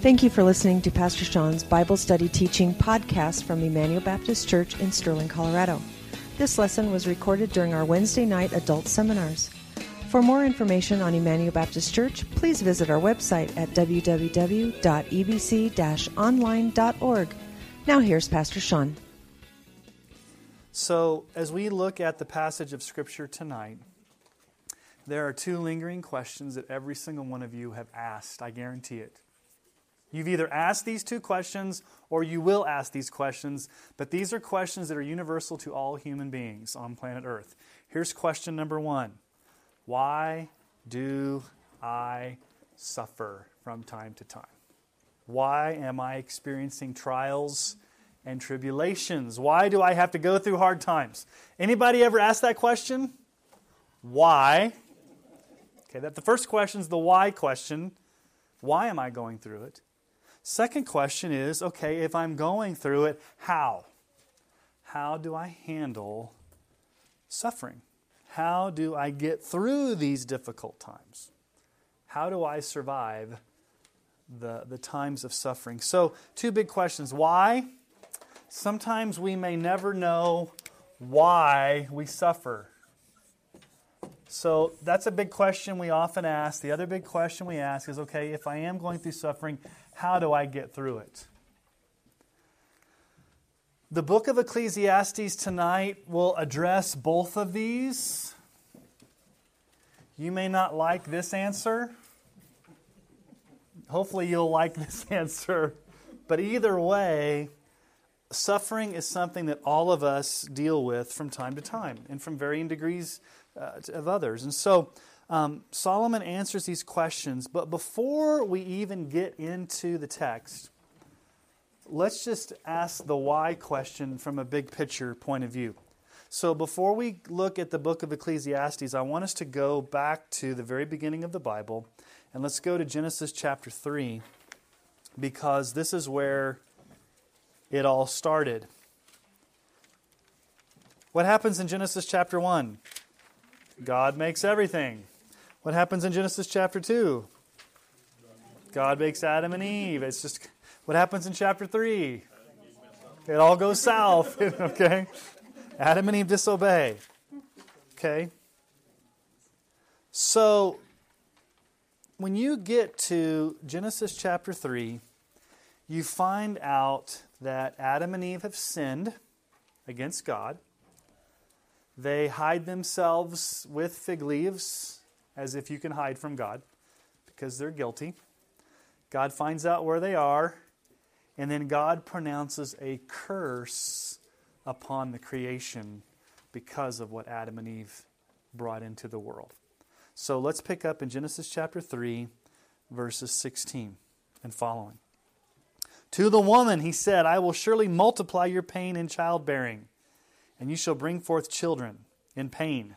Thank you for listening to Pastor Sean's Bible Study Teaching podcast from Emmanuel Baptist Church in Sterling, Colorado. This lesson was recorded during our Wednesday night adult seminars. For more information on Emmanuel Baptist Church, please visit our website at www.ebc online.org. Now, here's Pastor Sean. So, as we look at the passage of Scripture tonight, there are two lingering questions that every single one of you have asked. I guarantee it. You've either asked these two questions or you will ask these questions, but these are questions that are universal to all human beings on planet Earth. Here's question number one Why do I suffer from time to time? Why am I experiencing trials and tribulations? Why do I have to go through hard times? Anybody ever ask that question? Why? Okay, that the first question is the why question. Why am I going through it? Second question is okay, if I'm going through it, how? How do I handle suffering? How do I get through these difficult times? How do I survive the, the times of suffering? So, two big questions. Why? Sometimes we may never know why we suffer. So that's a big question we often ask. The other big question we ask is okay, if I am going through suffering, how do I get through it? The book of Ecclesiastes tonight will address both of these. You may not like this answer. Hopefully, you'll like this answer. But either way, suffering is something that all of us deal with from time to time and from varying degrees uh, of others. And so um, Solomon answers these questions, but before we even get into the text, let's just ask the why question from a big picture point of view. So before we look at the book of Ecclesiastes, I want us to go back to the very beginning of the Bible, and let's go to Genesis chapter 3, because this is where it all started. What happens in Genesis chapter 1? God makes everything. What happens in Genesis chapter 2? God makes Adam and Eve. It's just what happens in chapter 3? It all goes south, okay? Adam and Eve disobey. Okay? So when you get to Genesis chapter 3, you find out that Adam and Eve have sinned against God. They hide themselves with fig leaves as if you can hide from God because they're guilty. God finds out where they are, and then God pronounces a curse upon the creation because of what Adam and Eve brought into the world. So let's pick up in Genesis chapter 3, verses 16 and following. To the woman, he said, I will surely multiply your pain in childbearing and you shall bring forth children in pain.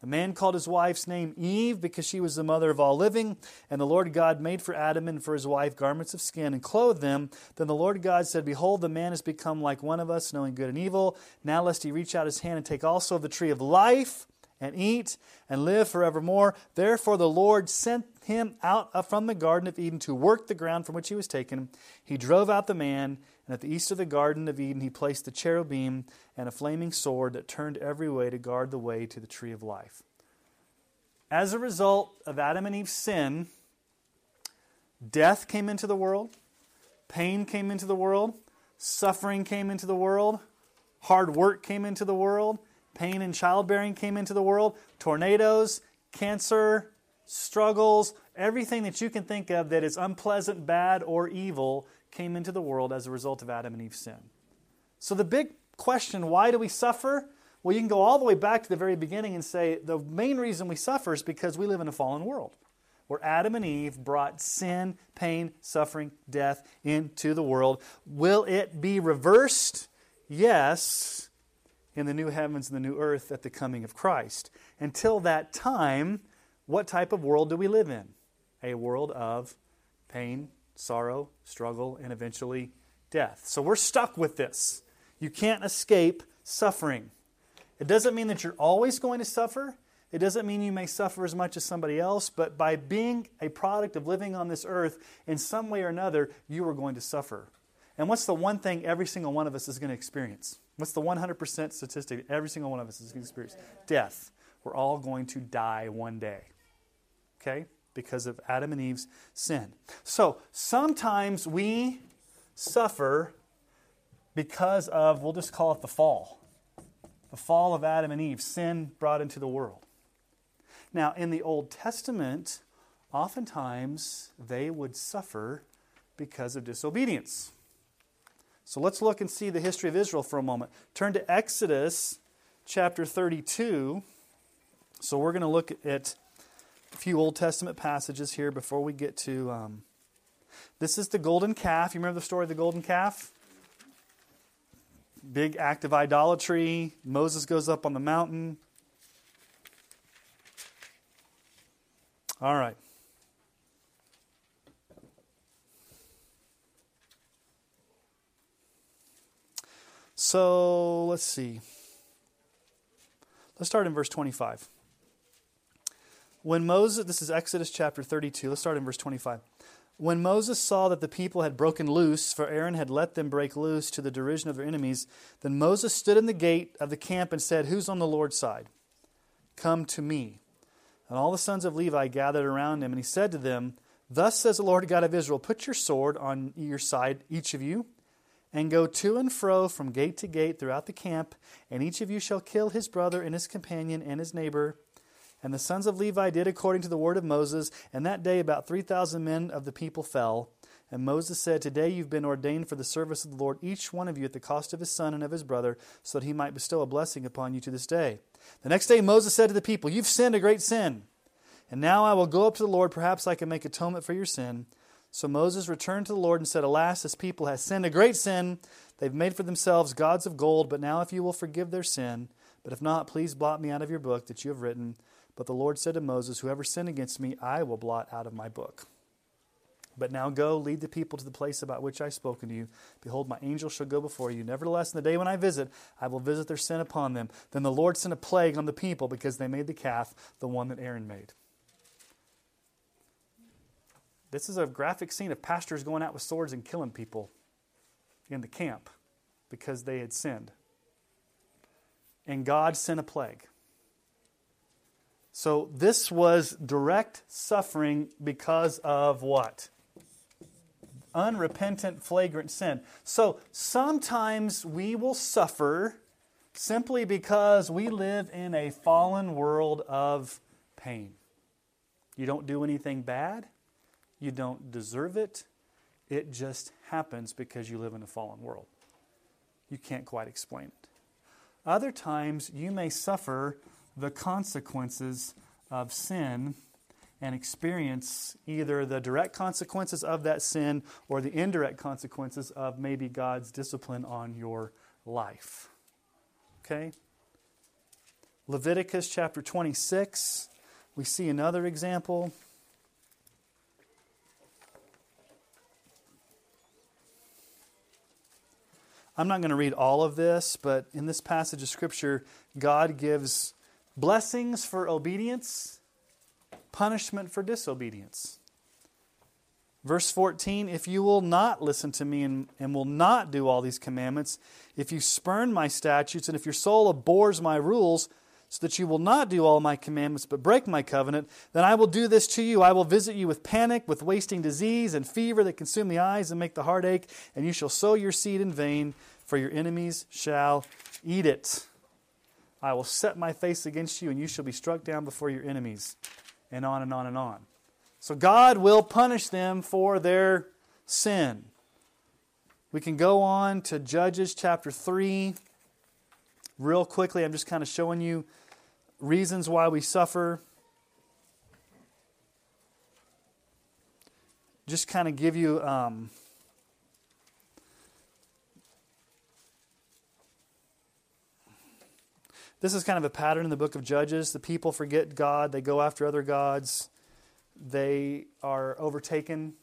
The man called his wife's name Eve because she was the mother of all living. And the Lord God made for Adam and for his wife garments of skin and clothed them. Then the Lord God said, Behold, the man has become like one of us, knowing good and evil. Now lest he reach out his hand and take also of the tree of life and eat and live forevermore. Therefore the Lord sent him out uh, from the Garden of Eden to work the ground from which he was taken. He drove out the man and at the east of the Garden of Eden, he placed the cherubim and a flaming sword that turned every way to guard the way to the tree of life. As a result of Adam and Eve's sin, death came into the world, pain came into the world, suffering came into the world, hard work came into the world, pain and childbearing came into the world, tornadoes, cancer, struggles, everything that you can think of that is unpleasant, bad, or evil came into the world as a result of Adam and Eve's sin. So, the big question why do we suffer? Well, you can go all the way back to the very beginning and say the main reason we suffer is because we live in a fallen world. where Adam and Eve brought sin, pain, suffering, death into the world. Will it be reversed? Yes, in the new heavens and the new earth at the coming of Christ. Until that time, what type of world do we live in? A world of pain, sorrow, struggle, and eventually death. So we're stuck with this. You can't escape suffering. It doesn't mean that you're always going to suffer. It doesn't mean you may suffer as much as somebody else, but by being a product of living on this earth, in some way or another, you are going to suffer. And what's the one thing every single one of us is going to experience? What's the 100% statistic every single one of us is going to experience? Death. We're all going to die one day. Okay? Because of Adam and Eve's sin. So sometimes we suffer because of, we'll just call it the fall. The fall of Adam and Eve, sin brought into the world. Now, in the Old Testament, oftentimes they would suffer because of disobedience. So let's look and see the history of Israel for a moment. Turn to Exodus chapter 32. So we're going to look at few Old Testament passages here before we get to. Um, this is the golden calf. You remember the story of the golden calf? Big act of idolatry. Moses goes up on the mountain. All right. So let's see. Let's start in verse 25. When Moses, this is Exodus chapter 32, let's start in verse 25. When Moses saw that the people had broken loose, for Aaron had let them break loose to the derision of their enemies, then Moses stood in the gate of the camp and said, Who's on the Lord's side? Come to me. And all the sons of Levi gathered around him, and he said to them, Thus says the Lord God of Israel, Put your sword on your side, each of you, and go to and fro from gate to gate throughout the camp, and each of you shall kill his brother and his companion and his neighbor and the sons of Levi did according to the word of Moses, and that day about 3,000 men of the people fell. And Moses said, Today you've been ordained for the service of the Lord, each one of you at the cost of his son and of his brother, so that he might bestow a blessing upon you to this day. The next day Moses said to the people, You've sinned a great sin. And now I will go up to the Lord, perhaps I can make atonement for your sin. So Moses returned to the Lord and said, Alas, this people has sinned a great sin. They've made for themselves gods of gold, but now if you will forgive their sin, but if not, please blot me out of your book that you have written. But the Lord said to Moses, Whoever sinned against me, I will blot out of my book. But now go, lead the people to the place about which I have spoken to you. Behold, my angel shall go before you. Nevertheless, in the day when I visit, I will visit their sin upon them. Then the Lord sent a plague on the people because they made the calf, the one that Aaron made. This is a graphic scene of pastors going out with swords and killing people in the camp because they had sinned. And God sent a plague. So this was direct suffering because of what? Unrepentant, flagrant sin. So sometimes we will suffer simply because we live in a fallen world of pain. You don't do anything bad, you don't deserve it. It just happens because you live in a fallen world. You can't quite explain it. Other times you may suffer the consequences of sin and experience either the direct consequences of that sin or the indirect consequences of maybe God's discipline on your life. Okay? Leviticus chapter 26, we see another example. I'm not going to read all of this, but in this passage of Scripture, God gives blessings for obedience, punishment for disobedience. Verse 14 If you will not listen to me and, and will not do all these commandments, if you spurn my statutes, and if your soul abhors my rules, so that you will not do all my commandments but break my covenant, then I will do this to you. I will visit you with panic, with wasting disease, and fever that consume the eyes and make the heart ache, and you shall sow your seed in vain, for your enemies shall eat it. I will set my face against you, and you shall be struck down before your enemies. And on and on and on. So God will punish them for their sin. We can go on to Judges chapter 3. Real quickly, I'm just kind of showing you reasons why we suffer. just kind of give you. Um, this is kind of a pattern in the book of Judges. The people forget God, they go after other gods, they are overtaken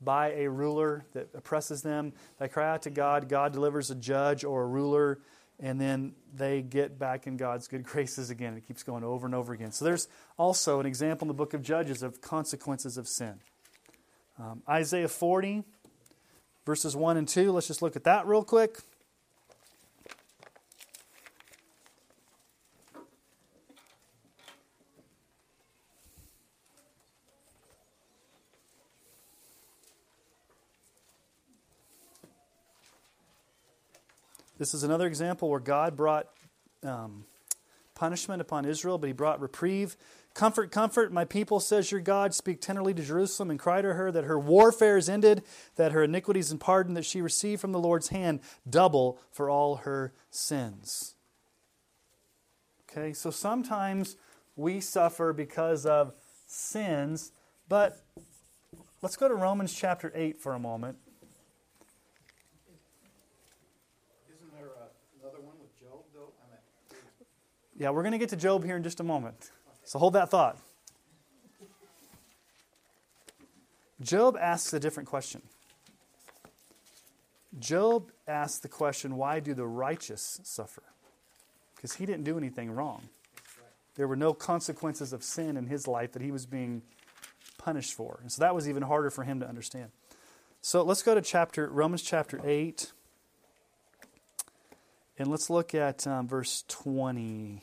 by a ruler that oppresses them. They cry out to God, God delivers a judge or a ruler, and then they get back in God's good graces again. It keeps going over and over again. So there's also an example in the book of Judges of consequences of sin. Um, Isaiah 40, verses 1 and 2. Let's just look at that real quick. This is another example where God brought um, punishment upon Israel, but he brought reprieve. Comfort, comfort, my people, says your God. Speak tenderly to Jerusalem and cry to her that her warfare is ended, that her iniquities and pardon that she received from the Lord's hand double for all her sins. Okay, so sometimes we suffer because of sins, but let's go to Romans chapter 8 for a moment. Yeah, we're going to get to Job here in just a moment. So hold that thought. Job asks a different question. Job asks the question, why do the righteous suffer? Because he didn't do anything wrong. There were no consequences of sin in his life that he was being punished for. And so that was even harder for him to understand. So let's go to chapter Romans chapter 8. And let's look at um, verse 20.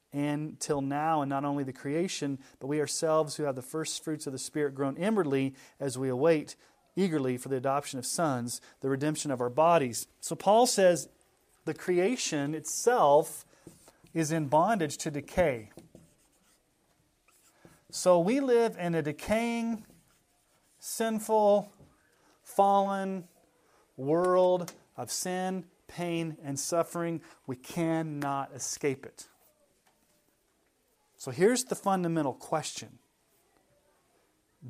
and till now, and not only the creation, but we ourselves who have the first fruits of the Spirit groan inwardly as we await eagerly for the adoption of sons, the redemption of our bodies. So Paul says the creation itself is in bondage to decay. So we live in a decaying, sinful, fallen world of sin, pain, and suffering. We cannot escape it. So here's the fundamental question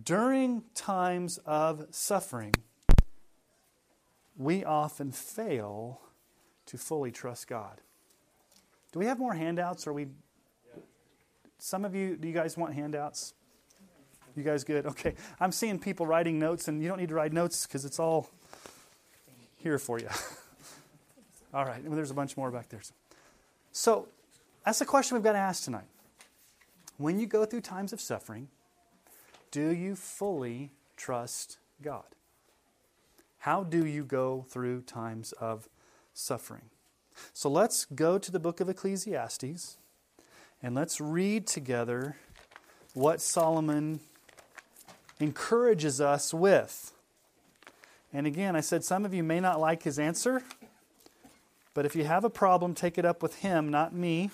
During times of suffering, we often fail to fully trust God. Do we have more handouts? Or we? Some of you, do you guys want handouts? You guys good? Okay. I'm seeing people writing notes, and you don't need to write notes because it's all here for you. all right. Well, there's a bunch more back there. So that's the question we've got to ask tonight when you go through times of suffering, do you fully trust God? How do you go through times of suffering? So let's go to the book of Ecclesiastes and let's read together what Solomon encourages us with. And again, I said some of you may not like his answer, but if you have a problem, take it up with him, not me.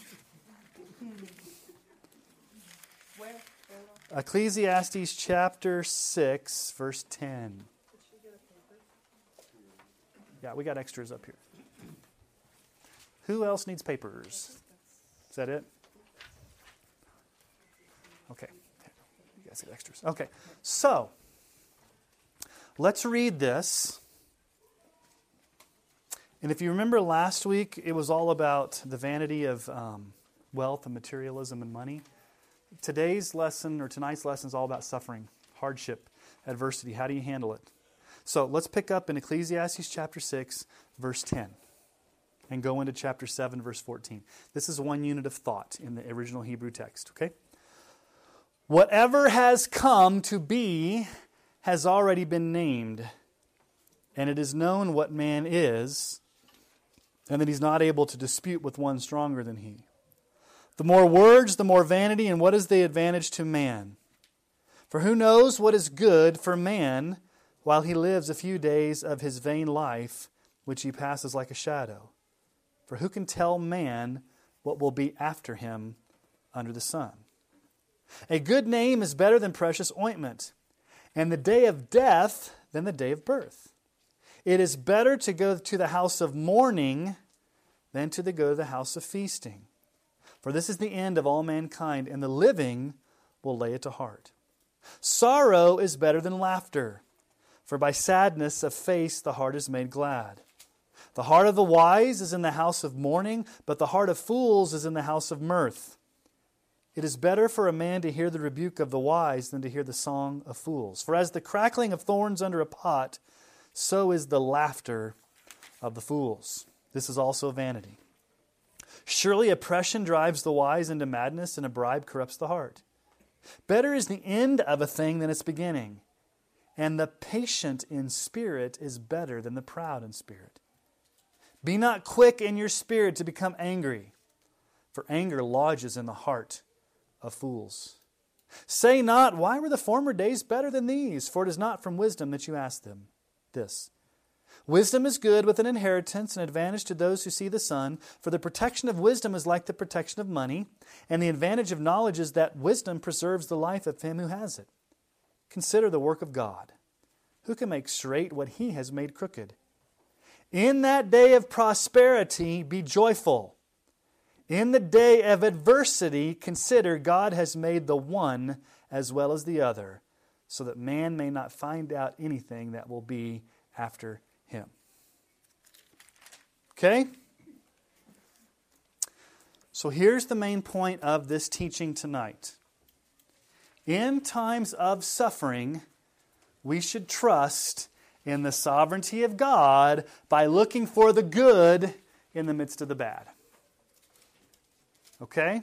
Ecclesiastes chapter 6, verse 10. Yeah, we got extras up here. Who else needs papers? Is that it? Okay. You guys get extras. Okay. So, let's read this. And if you remember last week, it was all about the vanity of um, wealth and materialism and money. Today's lesson or tonight's lesson is all about suffering, hardship, adversity. How do you handle it? So let's pick up in Ecclesiastes chapter 6, verse 10, and go into chapter 7, verse 14. This is one unit of thought in the original Hebrew text, okay? Whatever has come to be has already been named, and it is known what man is, and that he's not able to dispute with one stronger than he. The more words, the more vanity, and what is the advantage to man? For who knows what is good for man while he lives a few days of his vain life, which he passes like a shadow. For who can tell man what will be after him under the sun? A good name is better than precious ointment, and the day of death than the day of birth. It is better to go to the house of mourning than to go to the house of feasting. For this is the end of all mankind, and the living will lay it to heart. Sorrow is better than laughter, for by sadness of face the heart is made glad. The heart of the wise is in the house of mourning, but the heart of fools is in the house of mirth. It is better for a man to hear the rebuke of the wise than to hear the song of fools. For as the crackling of thorns under a pot, so is the laughter of the fools. This is also vanity. Surely oppression drives the wise into madness, and a bribe corrupts the heart. Better is the end of a thing than its beginning, and the patient in spirit is better than the proud in spirit. Be not quick in your spirit to become angry, for anger lodges in the heart of fools. Say not, Why were the former days better than these? For it is not from wisdom that you ask them this. Wisdom is good with an inheritance and advantage to those who see the sun, for the protection of wisdom is like the protection of money, and the advantage of knowledge is that wisdom preserves the life of him who has it. Consider the work of God. Who can make straight what he has made crooked? In that day of prosperity, be joyful. In the day of adversity, consider God has made the one as well as the other, so that man may not find out anything that will be after. Okay? So here's the main point of this teaching tonight. In times of suffering, we should trust in the sovereignty of God by looking for the good in the midst of the bad. Okay?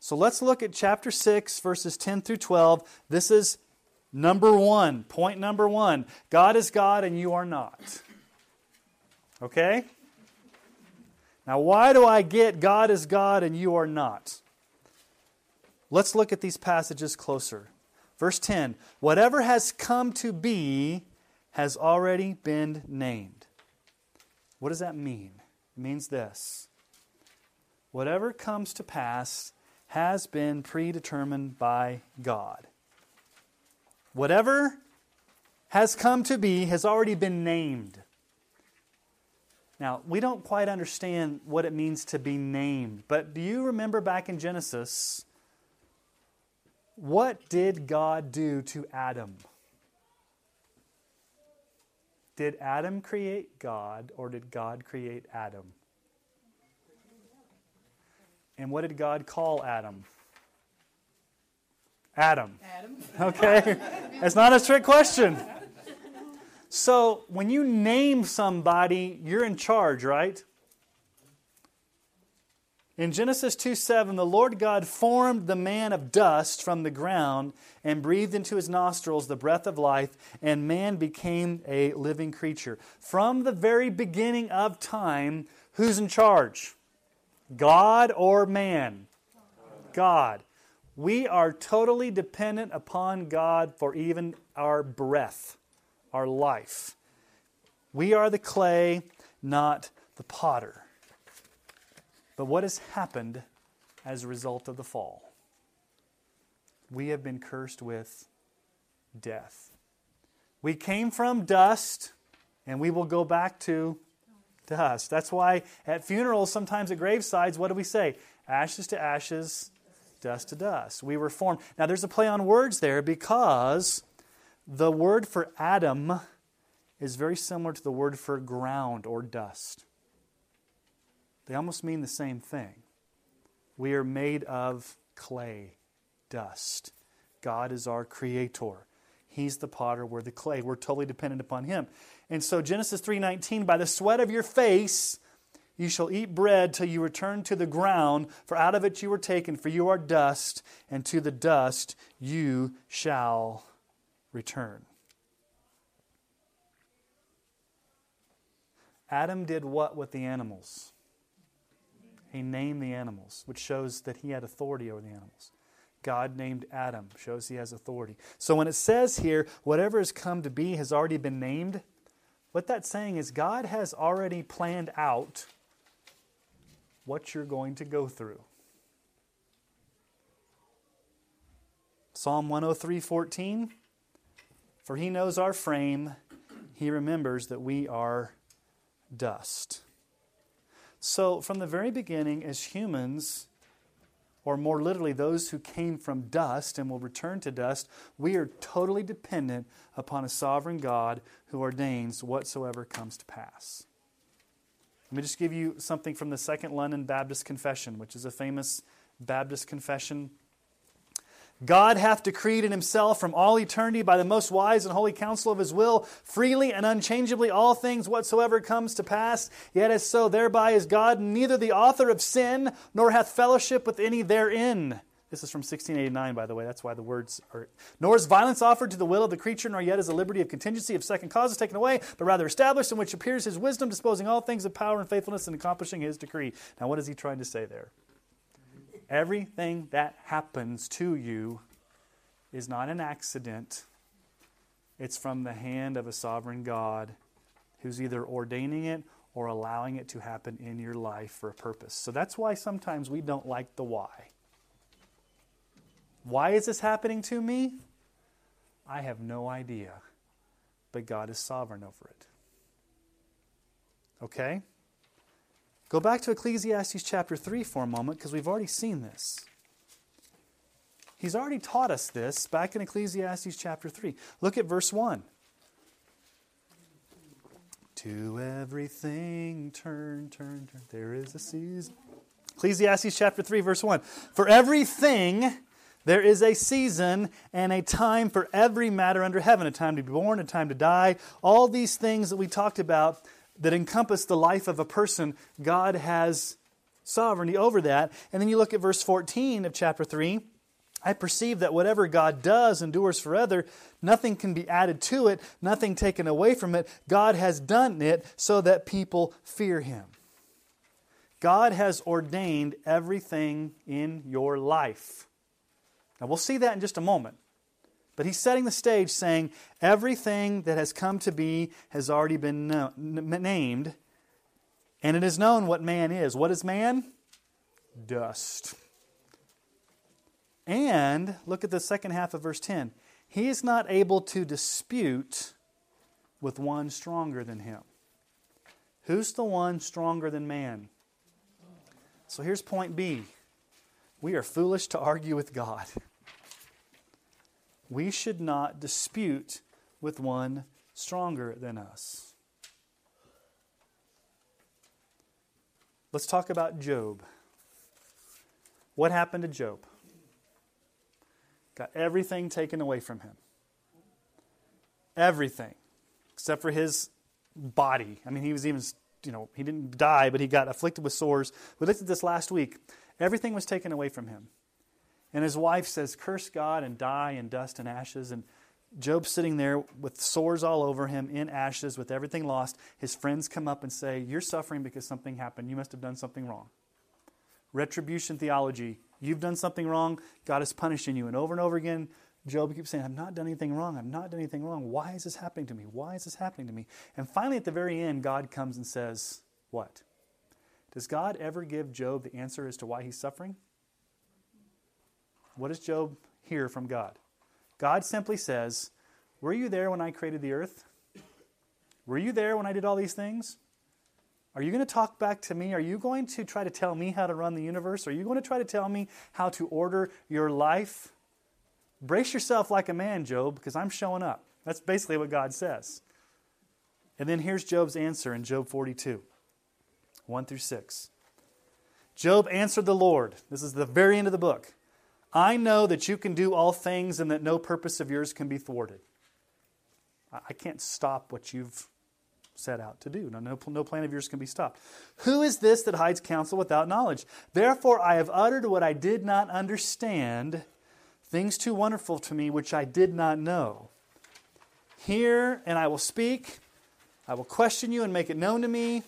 So let's look at chapter 6, verses 10 through 12. This is Number one, point number one God is God and you are not. Okay? Now, why do I get God is God and you are not? Let's look at these passages closer. Verse 10 Whatever has come to be has already been named. What does that mean? It means this whatever comes to pass has been predetermined by God. Whatever has come to be has already been named. Now, we don't quite understand what it means to be named, but do you remember back in Genesis? What did God do to Adam? Did Adam create God or did God create Adam? And what did God call Adam? Adam. Adam. Okay? it's not a trick question. So, when you name somebody, you're in charge, right? In Genesis 2 7, the Lord God formed the man of dust from the ground and breathed into his nostrils the breath of life, and man became a living creature. From the very beginning of time, who's in charge? God or man? God. We are totally dependent upon God for even our breath, our life. We are the clay, not the potter. But what has happened as a result of the fall? We have been cursed with death. We came from dust, and we will go back to dust. That's why at funerals, sometimes at gravesides, what do we say? Ashes to ashes, dust to dust. We were formed. Now, there's a play on words there because the word for Adam is very similar to the word for ground or dust. They almost mean the same thing. We are made of clay, dust. God is our creator. He's the potter, we're the clay. We're totally dependent upon him. And so Genesis 3:19 by the sweat of your face you shall eat bread till you return to the ground, for out of it you were taken, for you are dust, and to the dust you shall return. Adam did what with the animals? He named the animals, which shows that he had authority over the animals. God named Adam, shows he has authority. So when it says here, whatever has come to be has already been named, what that's saying is God has already planned out what you're going to go through. Psalm 103:14 For he knows our frame, he remembers that we are dust. So from the very beginning as humans, or more literally, those who came from dust and will return to dust, we are totally dependent upon a sovereign God who ordains whatsoever comes to pass. Let me just give you something from the Second London Baptist Confession, which is a famous Baptist confession God hath decreed in himself from all eternity by the most wise and holy counsel of his will, freely and unchangeably all things whatsoever comes to pass. Yet as so thereby is God neither the author of sin, nor hath fellowship with any therein. This is from 1689, by the way. That's why the words are. Nor is violence offered to the will of the creature, nor yet is the liberty of contingency of second causes taken away, but rather established, in which appears his wisdom, disposing all things of power and faithfulness and accomplishing his decree. Now, what is he trying to say there? Everything that happens to you is not an accident, it's from the hand of a sovereign God who's either ordaining it or allowing it to happen in your life for a purpose. So that's why sometimes we don't like the why. Why is this happening to me? I have no idea. But God is sovereign over it. Okay? Go back to Ecclesiastes chapter 3 for a moment because we've already seen this. He's already taught us this back in Ecclesiastes chapter 3. Look at verse 1. To everything turn, turn, turn. There is a season. Ecclesiastes chapter 3, verse 1. For everything there is a season and a time for every matter under heaven a time to be born, a time to die. All these things that we talked about that encompass the life of a person, God has sovereignty over that. And then you look at verse 14 of chapter 3. I perceive that whatever God does endures forever. Nothing can be added to it, nothing taken away from it. God has done it so that people fear Him. God has ordained everything in your life. Now, we'll see that in just a moment. But he's setting the stage saying everything that has come to be has already been named, and it is known what man is. What is man? Dust. And look at the second half of verse 10. He is not able to dispute with one stronger than him. Who's the one stronger than man? So here's point B. We are foolish to argue with God we should not dispute with one stronger than us. Let's talk about Job. What happened to Job? Got everything taken away from him. Everything. Except for his body. I mean, he was even, you know, he didn't die, but he got afflicted with sores. We looked at this last week. Everything was taken away from him. And his wife says, Curse God and die in dust and ashes. And Job's sitting there with sores all over him, in ashes, with everything lost. His friends come up and say, You're suffering because something happened. You must have done something wrong. Retribution theology. You've done something wrong. God is punishing you. And over and over again, Job keeps saying, I've not done anything wrong. I've not done anything wrong. Why is this happening to me? Why is this happening to me? And finally, at the very end, God comes and says, What? Does God ever give Job the answer as to why he's suffering? What does Job hear from God? God simply says, Were you there when I created the earth? Were you there when I did all these things? Are you going to talk back to me? Are you going to try to tell me how to run the universe? Are you going to try to tell me how to order your life? Brace yourself like a man, Job, because I'm showing up. That's basically what God says. And then here's Job's answer in Job 42 1 through 6. Job answered the Lord. This is the very end of the book. I know that you can do all things and that no purpose of yours can be thwarted. I can't stop what you've set out to do. No, no, no plan of yours can be stopped. Who is this that hides counsel without knowledge? Therefore, I have uttered what I did not understand, things too wonderful to me which I did not know. Hear, and I will speak. I will question you and make it known to me.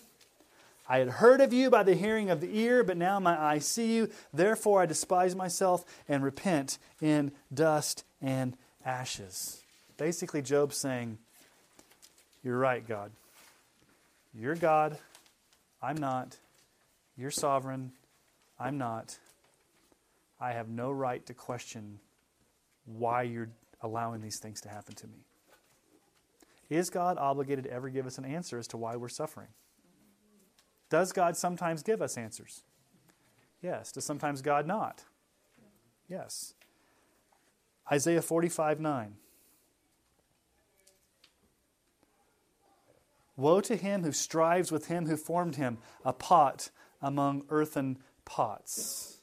I had heard of you by the hearing of the ear, but now my eyes see you. Therefore I despise myself and repent in dust and ashes. Basically, Job's saying, You're right, God. You're God. I'm not. You're sovereign. I'm not. I have no right to question why you're allowing these things to happen to me. Is God obligated to ever give us an answer as to why we're suffering? Does God sometimes give us answers? Yes. Does sometimes God not? Yes. Isaiah 45 9. Woe to him who strives with him who formed him, a pot among earthen pots.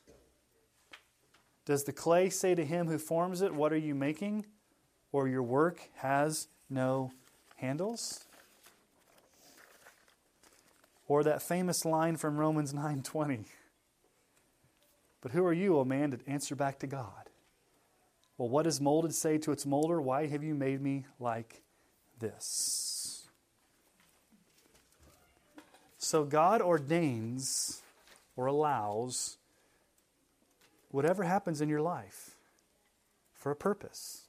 Does the clay say to him who forms it, What are you making? Or your work has no handles? Or that famous line from Romans 9:20. But who are you, O man, to answer back to God? Well, what does molded say to its molder? Why have you made me like this? So God ordains or allows whatever happens in your life for a purpose.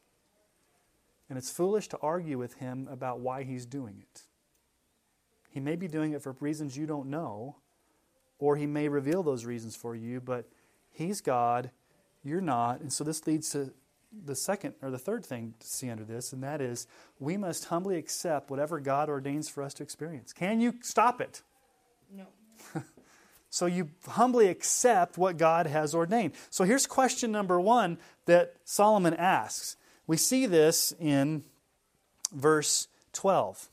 And it's foolish to argue with him about why he's doing it. He may be doing it for reasons you don't know, or he may reveal those reasons for you, but he's God, you're not. And so this leads to the second or the third thing to see under this, and that is we must humbly accept whatever God ordains for us to experience. Can you stop it? No. So you humbly accept what God has ordained. So here's question number one that Solomon asks. We see this in verse 12.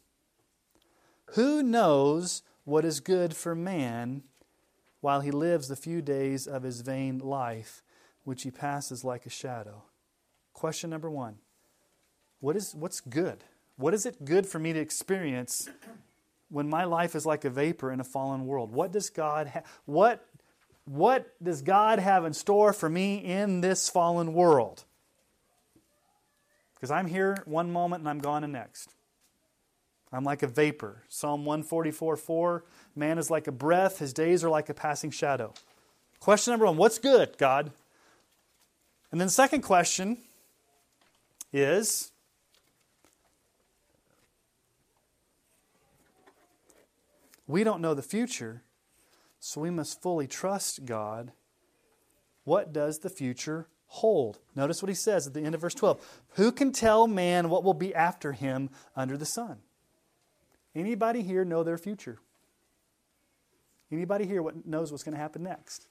Who knows what is good for man while he lives the few days of his vain life, which he passes like a shadow? Question number one what is, What's good? What is it good for me to experience when my life is like a vapor in a fallen world? What does God ha- what what does God have in store for me in this fallen world? Because I'm here one moment and I'm gone the next. I'm like a vapor. Psalm 144 4 Man is like a breath, his days are like a passing shadow. Question number one What's good, God? And then, second question is We don't know the future, so we must fully trust God. What does the future hold? Notice what he says at the end of verse 12. Who can tell man what will be after him under the sun? Anybody here know their future? Anybody here what knows what's going to happen next?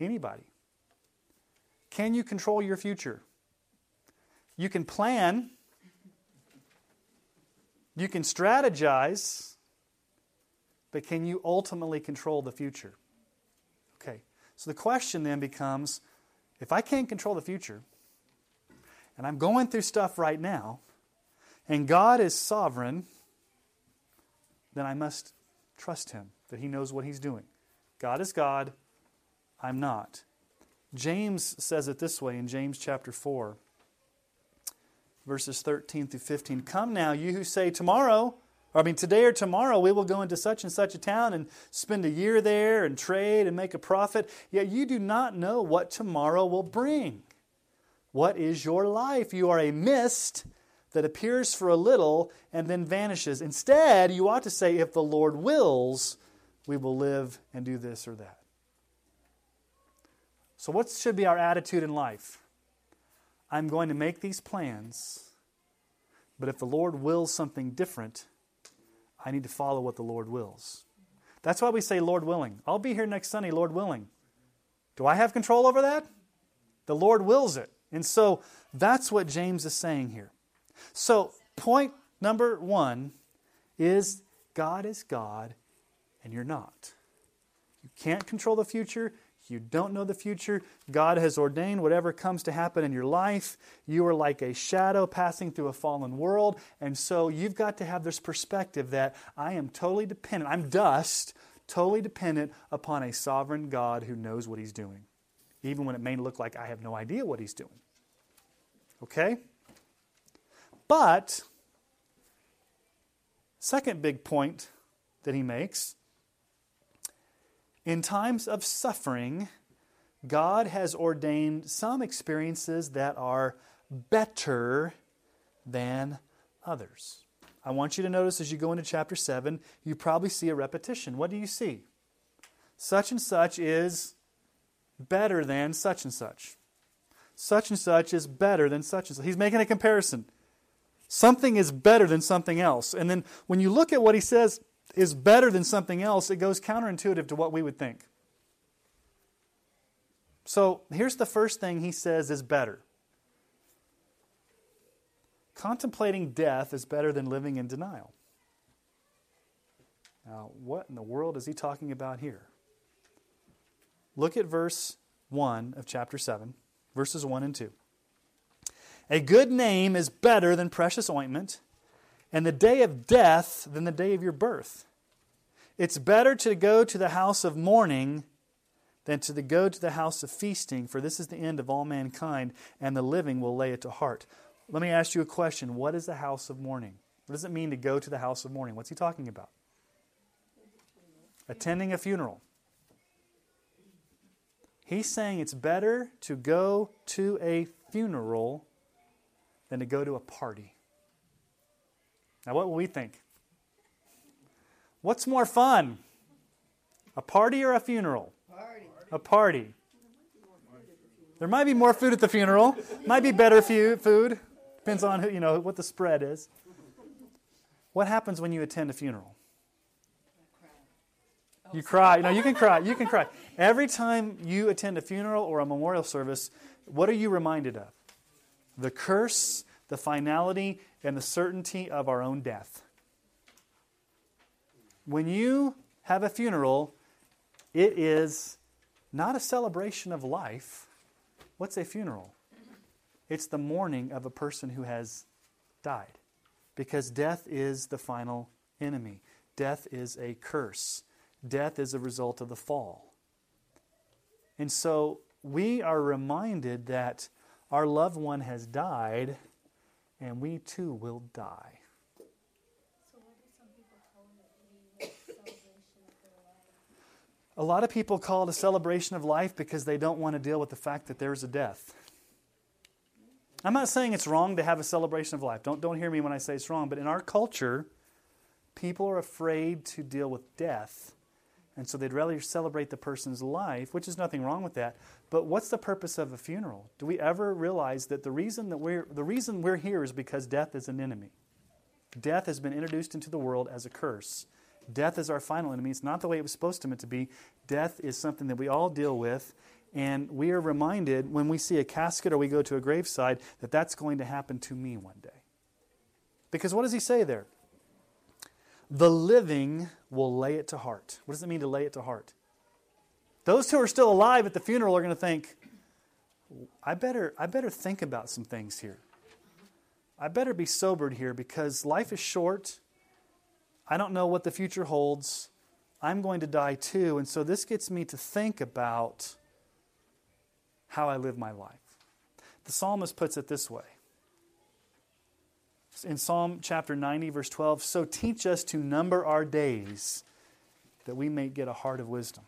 Anybody? Can you control your future? You can plan. You can strategize but can you ultimately control the future? Okay, so the question then becomes if I can't control the future, and I'm going through stuff right now, and God is sovereign, then I must trust Him that He knows what He's doing. God is God, I'm not. James says it this way in James chapter 4, verses 13 through 15. Come now, you who say, Tomorrow, or, I mean, today or tomorrow we will go into such and such a town and spend a year there and trade and make a profit. Yet you do not know what tomorrow will bring. What is your life? You are a mist that appears for a little and then vanishes. Instead, you ought to say, if the Lord wills, we will live and do this or that. So, what should be our attitude in life? I'm going to make these plans, but if the Lord wills something different, I need to follow what the Lord wills. That's why we say, Lord willing. I'll be here next Sunday, Lord willing. Do I have control over that? The Lord wills it. And so that's what James is saying here. So, point number one is God is God and you're not. You can't control the future. You don't know the future. God has ordained whatever comes to happen in your life. You are like a shadow passing through a fallen world. And so you've got to have this perspective that I am totally dependent. I'm dust, totally dependent upon a sovereign God who knows what he's doing, even when it may look like I have no idea what he's doing. Okay? But, second big point that he makes In times of suffering, God has ordained some experiences that are better than others. I want you to notice as you go into chapter 7, you probably see a repetition. What do you see? Such and such is better than such and such. Such and such is better than such and such. He's making a comparison. Something is better than something else. And then when you look at what he says is better than something else, it goes counterintuitive to what we would think. So here's the first thing he says is better. Contemplating death is better than living in denial. Now, what in the world is he talking about here? Look at verse 1 of chapter 7, verses 1 and 2. A good name is better than precious ointment, and the day of death than the day of your birth. It's better to go to the house of mourning than to go to the house of feasting, for this is the end of all mankind, and the living will lay it to heart. Let me ask you a question. What is the house of mourning? What does it mean to go to the house of mourning? What's he talking about? Attending a funeral. He's saying it's better to go to a funeral than to go to a party. Now, what will we think? What's more fun? A party or a funeral? Party. A party. There might be more food at the funeral. Might be better food. Depends on who, you know, what the spread is. What happens when you attend a funeral? You cry. You know, you can cry. You can cry. Every time you attend a funeral or a memorial service, what are you reminded of? The curse, the finality, and the certainty of our own death. When you have a funeral, it is not a celebration of life. What's a funeral? It's the mourning of a person who has died. Because death is the final enemy, death is a curse, death is a result of the fall. And so we are reminded that our loved one has died and we too will die. A lot of people call it a celebration of life because they don't want to deal with the fact that there's a death. I'm not saying it's wrong to have a celebration of life. Don't, don't hear me when I say it's wrong. But in our culture, people are afraid to deal with death. And so they'd rather celebrate the person's life, which is nothing wrong with that. But what's the purpose of a funeral? Do we ever realize that the reason that we're the reason we're here is because death is an enemy? Death has been introduced into the world as a curse. Death is our final enemy. It's not the way it was supposed to be. Death is something that we all deal with, and we are reminded when we see a casket or we go to a graveside that that's going to happen to me one day. Because what does he say there? The living will lay it to heart. What does it mean to lay it to heart? Those who are still alive at the funeral are going to think, I better, I better think about some things here. I better be sobered here because life is short. I don't know what the future holds. I'm going to die too. And so this gets me to think about how I live my life. The psalmist puts it this way in Psalm chapter 90, verse 12 So teach us to number our days that we may get a heart of wisdom.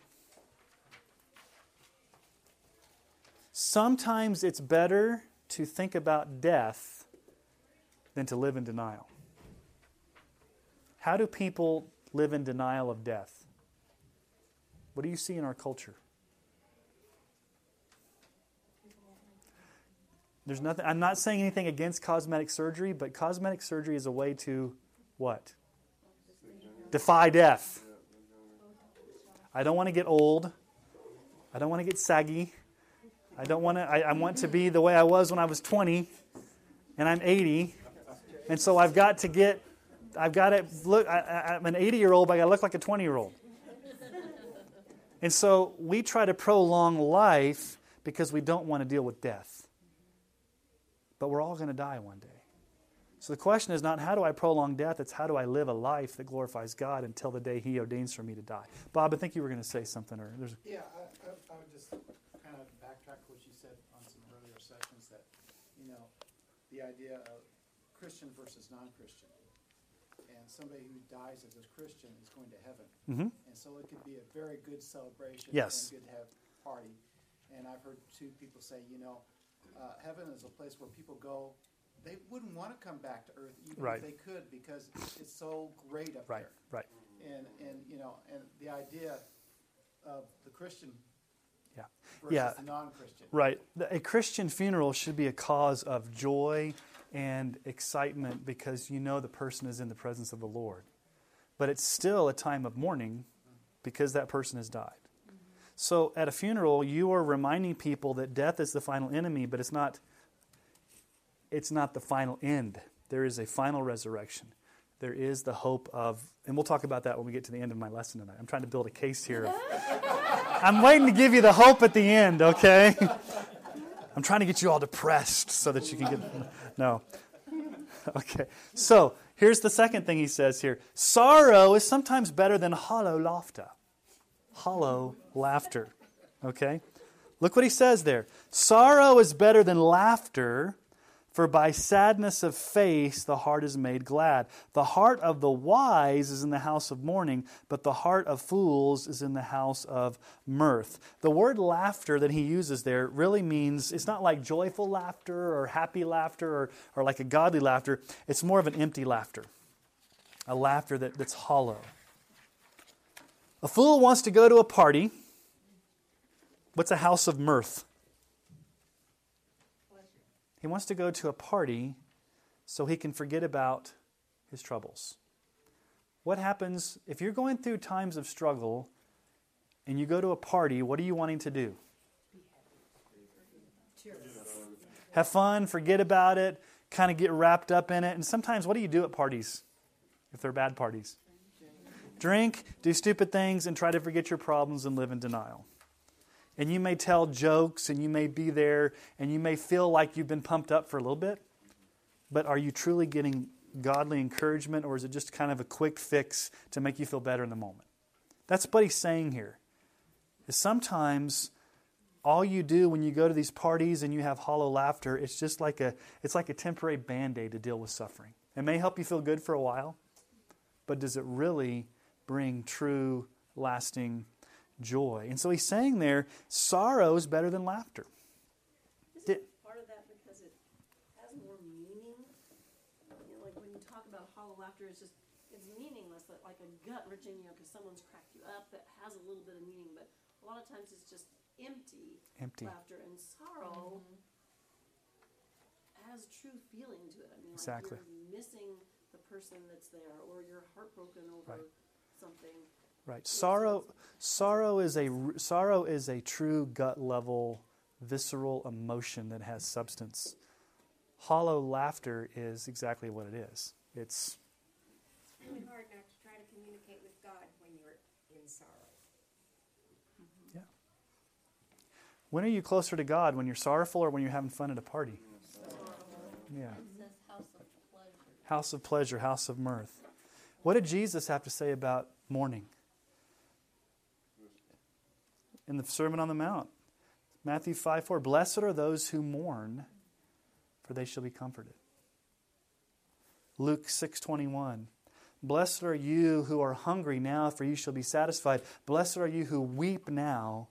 Sometimes it's better to think about death than to live in denial. How do people live in denial of death? What do you see in our culture? There's nothing I'm not saying anything against cosmetic surgery, but cosmetic surgery is a way to what? Defy death. I don't want to get old. I don't want to get saggy. I don't want to I, I want to be the way I was when I was 20 and I'm 80. And so I've got to get I've got to look I, I'm an 80 year old, but I look like a 20 year old. And so we try to prolong life because we don't want to deal with death but we're all going to die one day. So the question is not how do I prolong death, it's how do I live a life that glorifies God until the day He ordains for me to die. Bob, I think you were going to say something. Or there's yeah, I, I, I would just kind of backtrack what you said on some earlier sessions that, you know, the idea of Christian versus non Christian. and somebody who dies as a Christian is going to heaven. hmm And so it could be a very good celebration Yes. and good to have party. And I've heard two people say, you know, uh, heaven is a place where people go. They wouldn't want to come back to earth even Right. if they could because it's so great up Right, there. right. Right. And and you know, and the idea of the Christian Yeah. versus Yeah. non-Christian. Right. A Christian funeral should be a cause of joy and excitement because you know the person is in the presence of the Lord. But it's still a time of mourning because that person has died. So at a funeral, you are reminding people that death is the final enemy, but it's not it's not the final end. There is a final resurrection. There is the hope of and we'll talk about that when we get to the end of my lesson tonight. I'm trying to build a case here. of- I'm waiting to give you the hope at the end, okay? I'm trying to get you all depressed so that you can get. No. Okay. So here's the second thing he says here sorrow is sometimes better than hollow laughter. Hollow laughter. Okay? Look what he says there. Sorrow is better than laughter, for by sadness of face the heart is made glad. The heart of the wise is in the house of mourning, but the heart of fools is in the house of mirth. The word laughter that he uses there really means it's not like joyful laughter or happy laughter or, or like a godly laughter. It's more of an empty laughter, a laughter that, that's hollow. A fool wants to go to a party. What's a house of mirth? He wants to go to a party so he can forget about his troubles. What happens if you're going through times of struggle and you go to a party? What are you wanting to do? Have fun, forget about it, kind of get wrapped up in it. And sometimes, what do you do at parties if they're bad parties? Drink, do stupid things, and try to forget your problems and live in denial. And you may tell jokes and you may be there and you may feel like you've been pumped up for a little bit, but are you truly getting godly encouragement or is it just kind of a quick fix to make you feel better in the moment? That's what he's saying here. Is sometimes all you do when you go to these parties and you have hollow laughter, it's just like a it's like a temporary band-aid to deal with suffering. It may help you feel good for a while, but does it really bring true lasting joy. And so he's saying there, sorrow is better than laughter. Isn't part of that because it has more meaning? You know, like when you talk about hollow laughter, it's just it's meaningless, but like a gut wrenching, you know, because someone's cracked you up that has a little bit of meaning. But a lot of times it's just empty, Empty. laughter, and sorrow mm-hmm. has true feeling to it. I mean, Exactly. like you're missing the person that's there, or you're heartbroken over Right. Something. Right. Sorrow sorrow is a sorrow is a true gut level visceral emotion that has substance. Hollow laughter is exactly what it is. It's It's really hard not to try to communicate with God when you're in sorrow. Mm-hmm. Yeah. When are you closer to God when you're sorrowful or when you're having fun at a party? Yeah. House of pleasure, house of mirth. What did Jesus have to say about mourning? In the Sermon on the Mount, Matthew 5 4. Blessed are those who mourn, for they shall be comforted. Luke 6 21. Blessed are you who are hungry now, for you shall be satisfied. Blessed are you who weep now,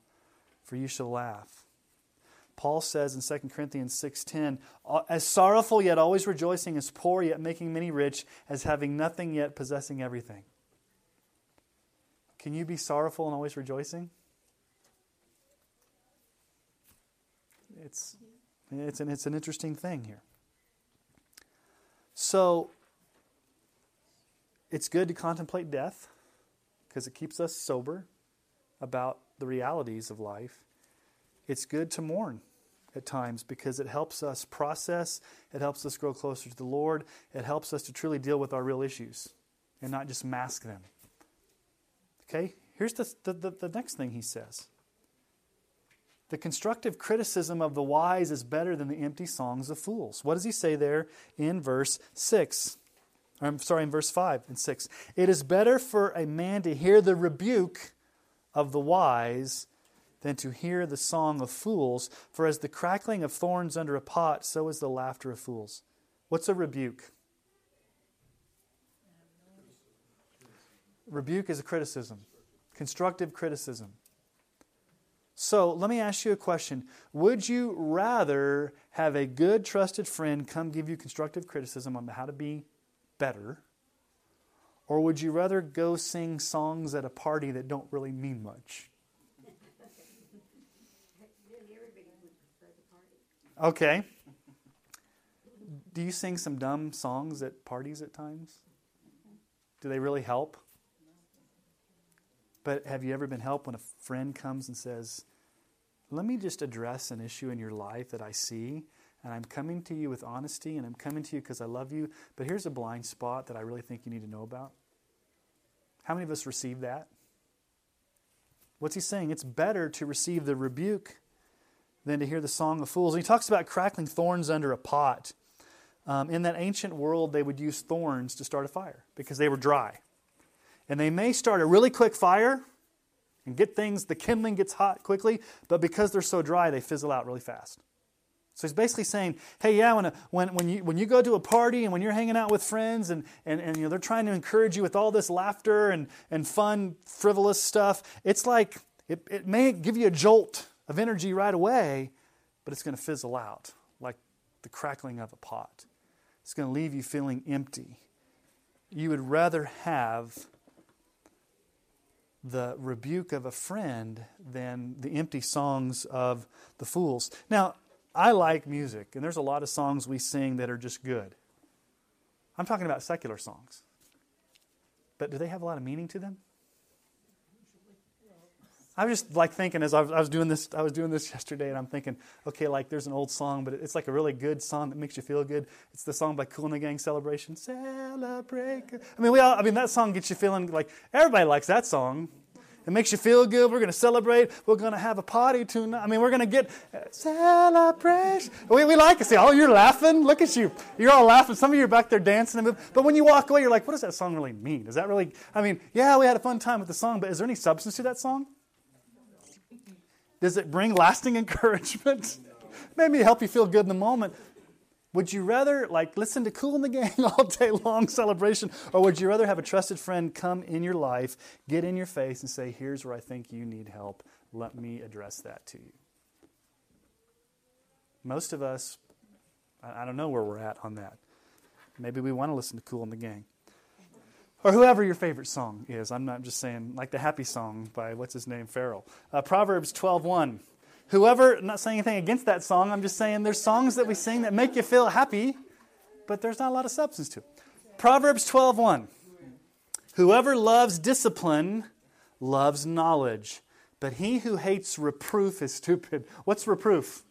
for you shall laugh. Paul says in 2 Corinthians 6:10, as sorrowful yet always rejoicing, as poor yet making many rich, as having nothing yet possessing everything. Can you be sorrowful and always rejoicing? It's it's an it's an interesting thing here. So it's good to contemplate death because it keeps us sober about the realities of life. It's good to mourn at times because it helps us process, it helps us grow closer to the Lord, it helps us to truly deal with our real issues and not just mask them. Okay, here's the, the, the, next thing he says. The constructive criticism of the wise is better than the empty songs of fools. What does he say there in verse 6? I'm sorry, in verse 5 and 6. It is better for a man to hear the rebuke of the wise than to hear the song of fools. For as the crackling of thorns under a pot, so is the laughter of fools. What's a rebuke? Rebuke is a criticism, constructive criticism. So let me ask you a question. Would you rather have a good, trusted friend come give you constructive criticism on how to be better? Or would you rather go sing songs at a party that don't really mean much? Okay. Do you sing some dumb songs at parties at times? Do they really help? But have you ever been helped when a friend comes and says, Let me just address an issue in your life that I see, and I'm coming to you with honesty, and I'm coming to you because I love you, but here's a blind spot that I really think you need to know about? How many of us receive that? What's he saying? It's better to receive the rebuke than to hear the song of fools. And he talks about crackling thorns under a pot. Um, in that ancient world, they would use thorns to start a fire because they were dry. And they may start a really quick fire and get things, the kindling gets hot quickly, but because they're so dry, they fizzle out really fast. So he's basically saying, hey, yeah, when, a, when, when, you, when you go to a party and when you're hanging out with friends and, and, and you know, they're trying to encourage you with all this laughter and, and fun, frivolous stuff, it's like it, it may give you a jolt of energy right away, but it's going to fizzle out like the crackling of a pot. It's going to leave you feeling empty. You would rather have the rebuke of a friend than the empty songs of the fools. Now, I like music, and there's a lot of songs we sing that are just good. I'm talking about secular songs. But do they have a lot of meaning to them? I was just like thinking as I was, doing this, I was doing this yesterday, and I'm thinking, okay, like there's an old song, but it's like a really good song that makes you feel good. It's the song by Kool and the Gang, "Celebration." Celebrate. I mean, we all. I mean, that song gets you feeling like everybody likes that song. It makes you feel good. We're going to celebrate. We're going to have a party tonight. I mean, we're going to get uh, celebration. We, we like to say, oh, you're laughing. Look at you. You're all laughing. Some of you are back there dancing. But when you walk away, you're like, what does that song really mean? Does that really, I mean, yeah, we had a fun time with the song, but is there any substance to that song? Does it bring lasting encouragement? Maybe help you feel good in the moment. Would you rather like listen to Kool and the Gang all day long celebration, or would you rather have a trusted friend come in your life, get in your face, and say, "Here's where I think you need help. Let me address that to you." Most of us, I don't know where we're at on that. Maybe we want to listen to Kool and the Gang or whoever your favorite song is. I'm not just saying like the happy song by what's his name, Pharrell. Uh, Proverbs 12:1. Whoever, I'm not saying anything against that song. I'm just saying there's songs that we sing that make you feel happy, but there's not a lot of substance to. It. Proverbs 12:1. Whoever loves discipline loves knowledge, but he who hates reproof is stupid. What's reproof?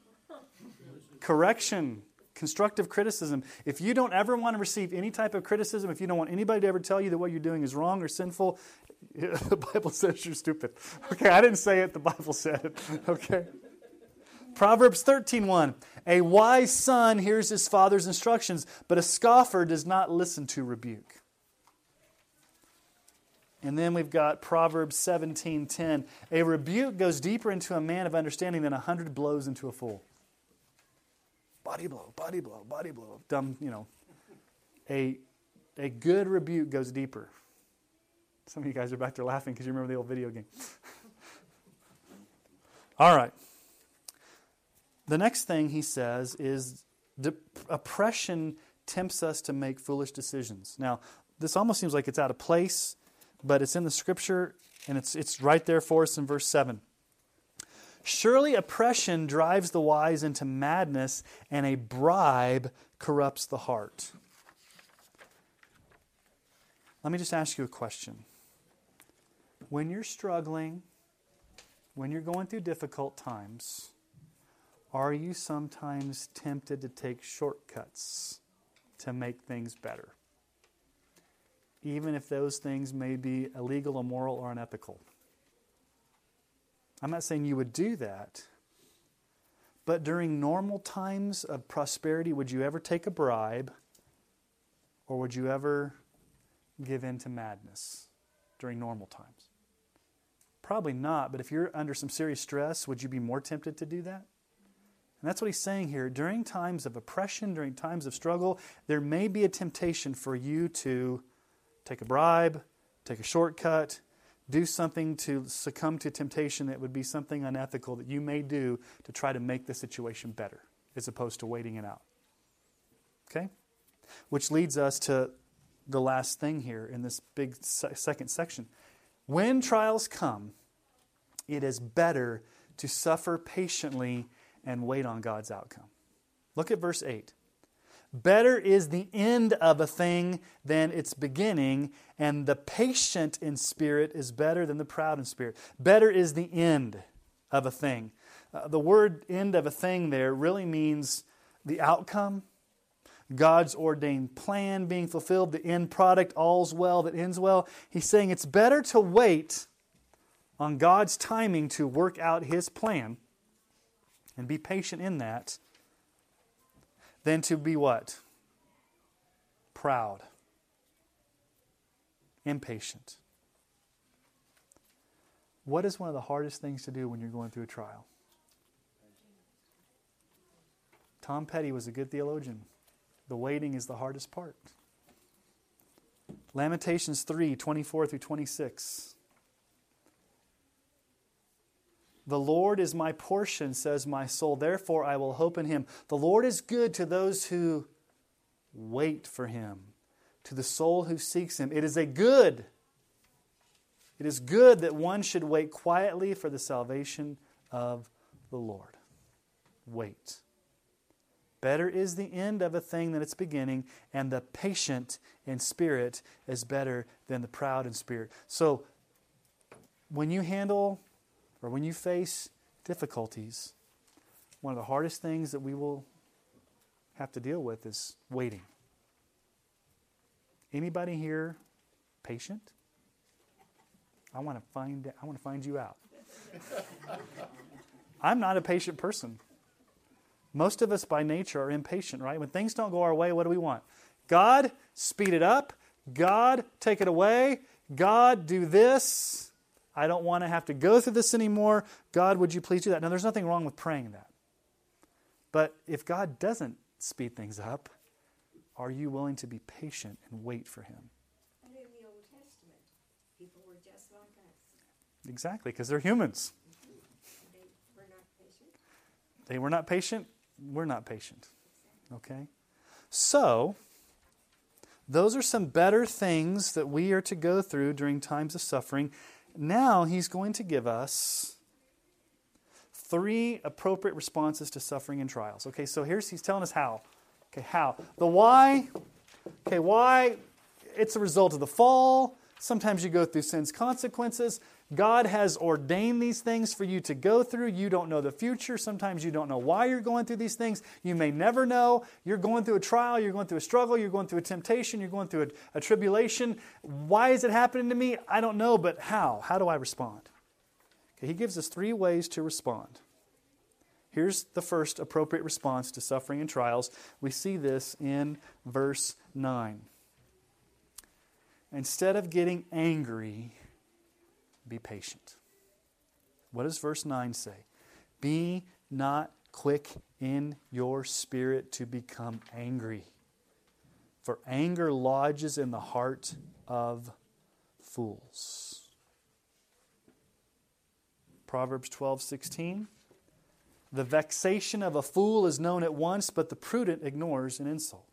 Correction constructive criticism. If you don't ever want to receive any type of criticism, if you don't want anybody to ever tell you that what you're doing is wrong or sinful, the Bible says you're stupid. Okay, I didn't say it, the Bible said it. Okay. Proverbs 13:1 A wise son hears his father's instructions, but a scoffer does not listen to rebuke. And then we've got Proverbs 17:10 A rebuke goes deeper into a man of understanding than a hundred blows into a fool body blow, body blow, body blow. Dumb, you know. A, a good rebuke goes deeper. Some of you guys are back there laughing because you remember the old video game. All right. The next thing he says is oppression tempts us to make foolish decisions. Now, this almost seems like it's out of place, but it's in the scripture and it's, it's right there for us in verse 7. Surely oppression drives the wise into madness, and a bribe corrupts the heart. Let me just ask you a question. When you're struggling, when you're going through difficult times, are you sometimes tempted to take shortcuts to make things better? Even if those things may be illegal, immoral, or unethical. I'm not saying you would do that. But during normal times of prosperity, would you ever take a bribe or would you ever give in to madness during normal times? Probably not, but if you're under some serious stress, would you be more tempted to do that? And that's what he's saying here. During times of oppression, during times of struggle, there may be a temptation for you to take a bribe, take a shortcut, do something to succumb to temptation that would be something unethical that you may do to try to make the situation better, as opposed to waiting it out. Okay? Which leads us to the last thing here in this big second section. When trials come, it is better to suffer patiently and wait on God's outcome. Look at verse 8. Better is the end of a thing than its beginning, and the patient in spirit is better than the proud in spirit. Better is the end of a thing. Uh, the word end of a thing there really means the outcome, God's ordained plan being fulfilled, the end product, all's well that ends well. He's saying it's better to wait on God's timing to work out His plan and be patient in that than to be what? Proud, impatient. What is one of the hardest things to do when you're going through a trial? Tom Petty was a good theologian. The waiting is the hardest part. Lamentations 3 24 through 26. The Lord is my portion, says my soul. Therefore, I will hope in him. The Lord is good to those who wait for him, to the soul who seeks him. It is a good. It is good that one should wait quietly for the salvation of the Lord. Wait. Better is the end of a thing than its beginning, and the patient in spirit is better than the proud in spirit. So, when you handle or when you face difficulties, one of the hardest things that we will have to deal with is waiting. Anybody here patient? I want to find I want to find you out. I'm not a patient person. Most of us by nature are impatient, right? When things don't go our way, what do we want? God, speed it up. God, take it away. God, do this. I don't want to have to go through this anymore. God, would you please do that? Now, there's nothing wrong with praying that. But if God doesn't speed things up, are you willing to be patient and wait for Him? And in the Old Testament, people were just like us. Exactly, because they're humans. They were not patient. They were not patient we're not patient. Okay? So, those are some better things that we are to go through during times of suffering. Now, he's going to give us three appropriate responses to suffering and trials. Okay, so here's he's telling us how. Okay, how. The why, okay, why it's a result of the fall. Sometimes you go through sin's consequences. God has ordained these things for you to go through. You don't know the future. Sometimes you don't know why you're going through these things. You may never know. You're going through a trial, you're going through a struggle, you're going through a temptation, you're going through a, a tribulation. Why is it happening to me? I don't know, but how? How do I respond? Okay, he gives us three ways to respond. Here's the first appropriate response to suffering and trials. We see this in verse 9. Instead of getting angry, be patient. What does verse 9 say? Be not quick in your spirit to become angry, for anger lodges in the heart of fools. Proverbs 12, 16. The vexation of a fool is known at once, but the prudent ignores an insult.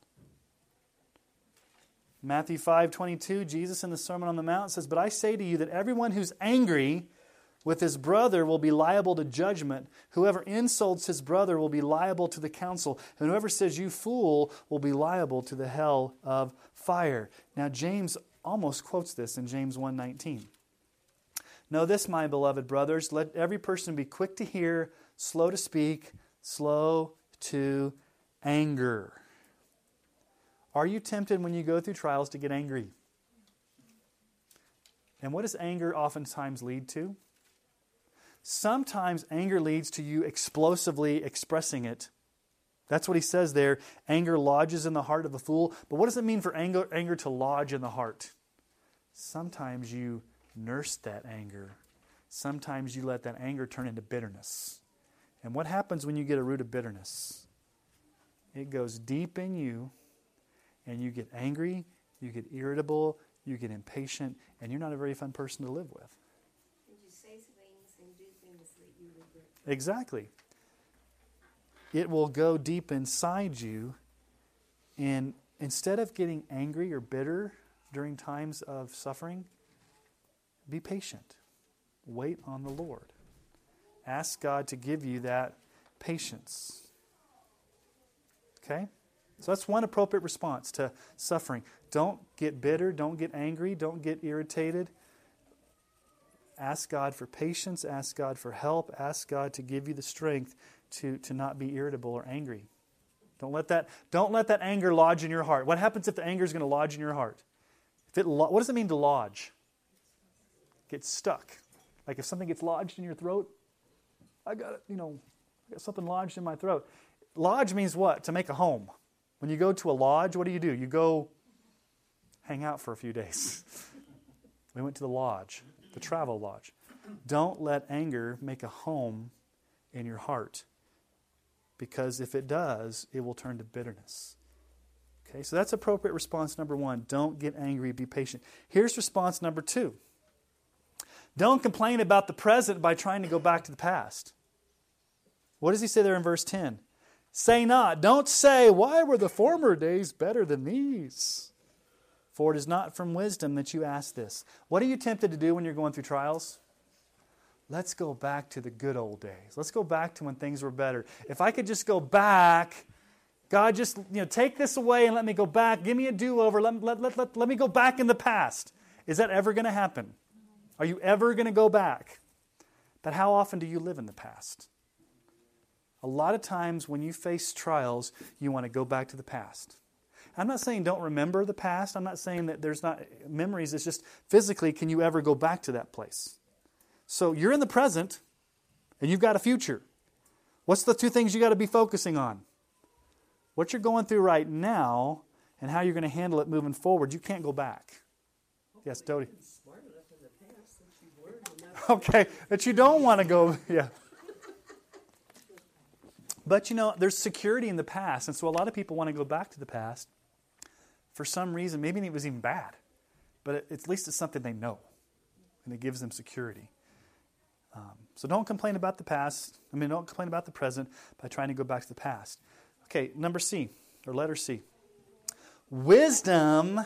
Matthew 5 22, Jesus in the Sermon on the Mount says, But I say to you that everyone who's angry with his brother will be liable to judgment. Whoever insults his brother will be liable to the council. And whoever says, You fool, will be liable to the hell of fire. Now, James almost quotes this in James 1 19. Know this, my beloved brothers, let every person be quick to hear, slow to speak, slow to anger. Are you tempted when you go through trials to get angry? And what does anger oftentimes lead to? Sometimes anger leads to you explosively expressing it. That's what he says there. Anger lodges in the heart of a fool. But what does it mean for anger, anger to lodge in the heart? Sometimes you nurse that anger. Sometimes you let that anger turn into bitterness. And what happens when you get a root of bitterness? It goes deep in you and you get angry, you get irritable, you get impatient, and you're not a very fun person to live with. And you say things and do things that you regret. Exactly. It will go deep inside you, and instead of getting angry or bitter during times of suffering, be patient. Wait on the Lord. Ask God to give you that patience. Okay? So that's one appropriate response to suffering. Don't get bitter, don't get angry, don't get irritated. Ask God for patience, ask God for help, ask God to give you the strength to, to not be irritable or angry. Don't let that don't let that anger lodge in your heart. What happens if the anger is going to lodge in your heart? If it what does it mean to lodge? Get stuck. Like if something gets lodged in your throat, I got you know, I got something lodged in my throat. Lodge means what? To make a home. When you go to a lodge, what do you do? You go hang out for a few days. we went to the lodge, the travel lodge. Don't let anger make a home in your heart because if it does, it will turn to bitterness. Okay, so that's appropriate response number one. Don't get angry, be patient. Here's response number two don't complain about the present by trying to go back to the past. What does he say there in verse 10? Say not, don't say, Why were the former days better than these? For it is not from wisdom that you ask this. What are you tempted to do when you're going through trials? Let's go back to the good old days. Let's go back to when things were better. If I could just go back, God, just you know, take this away and let me go back. Give me a do over. Let, let, let, let, let me go back in the past. Is that ever going to happen? Are you ever going to go back? But how often do you live in the past? A lot of times when you face trials, you want to go back to the past. I'm not saying don't remember the past. I'm not saying that there's not memories. It's just physically, can you ever go back to that place? So you're in the present and you've got a future. What's the two things you got to be focusing on? What you're going through right now and how you're going to handle it moving forward. You can't go back. Yes, Dodie. Okay, that you don't want to go, yeah. But you know, there's security in the past, and so a lot of people want to go back to the past for some reason. Maybe it was even bad, but at least it's something they know, and it gives them security. Um, so don't complain about the past. I mean, don't complain about the present by trying to go back to the past. Okay, number C, or letter C. Wisdom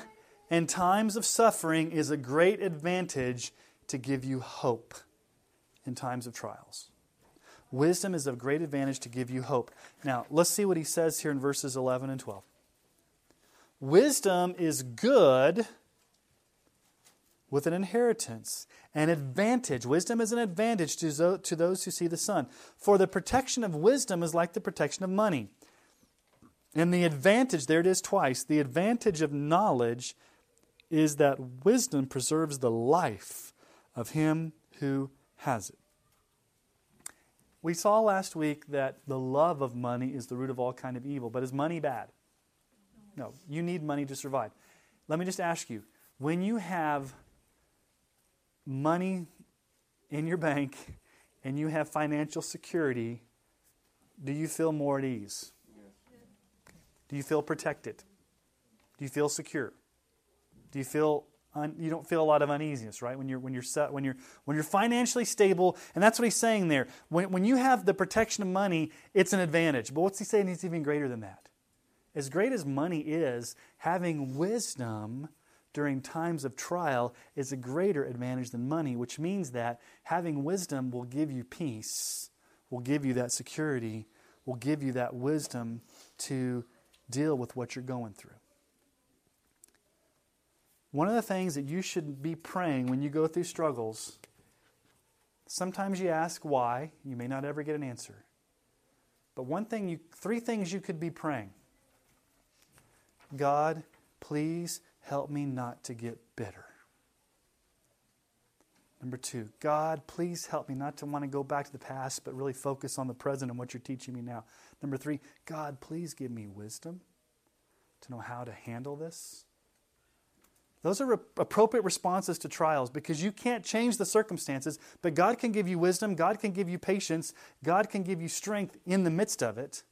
in times of suffering is a great advantage to give you hope in times of trials. Wisdom is of great advantage to give you hope. Now, let's see what he says here in verses 11 and 12. Wisdom is good with an inheritance, an advantage. Wisdom is an advantage to those who see the sun. For the protection of wisdom is like the protection of money. And the advantage, there it is twice, the advantage of knowledge is that wisdom preserves the life of him who has it. We saw last week that the love of money is the root of all kind of evil, but is money bad? No, you need money to survive. Let me just ask you, when you have money in your bank and you have financial security, do you feel more at ease? Do you feel protected? Do you feel secure? Do you feel un, you don't feel a lot of uneasiness, right? When you're when you're set, when you're when you're financially stable, and that's what he's saying there. When when you have the protection of money, it's an advantage. But what's he saying? It's even greater than that. As great as money is, having wisdom during times of trial is a greater advantage than money, which means that having wisdom will give you peace, will give you that security, will give you that wisdom to deal with what you're going through. One of the things that you should be praying when you go through struggles, sometimes you ask why, you may not ever get an answer. But one thing you three things you could be praying. God, please help me not to get bitter. Number two, God, please help me not to want to go back to the past, but really focus on the present and what you're teaching me now. Number three, God, please give me wisdom to know how to handle this. Those are appropriate responses to trials because you can't change the circumstances, but God can give you wisdom, God can give you patience, God can give you strength in the midst of it.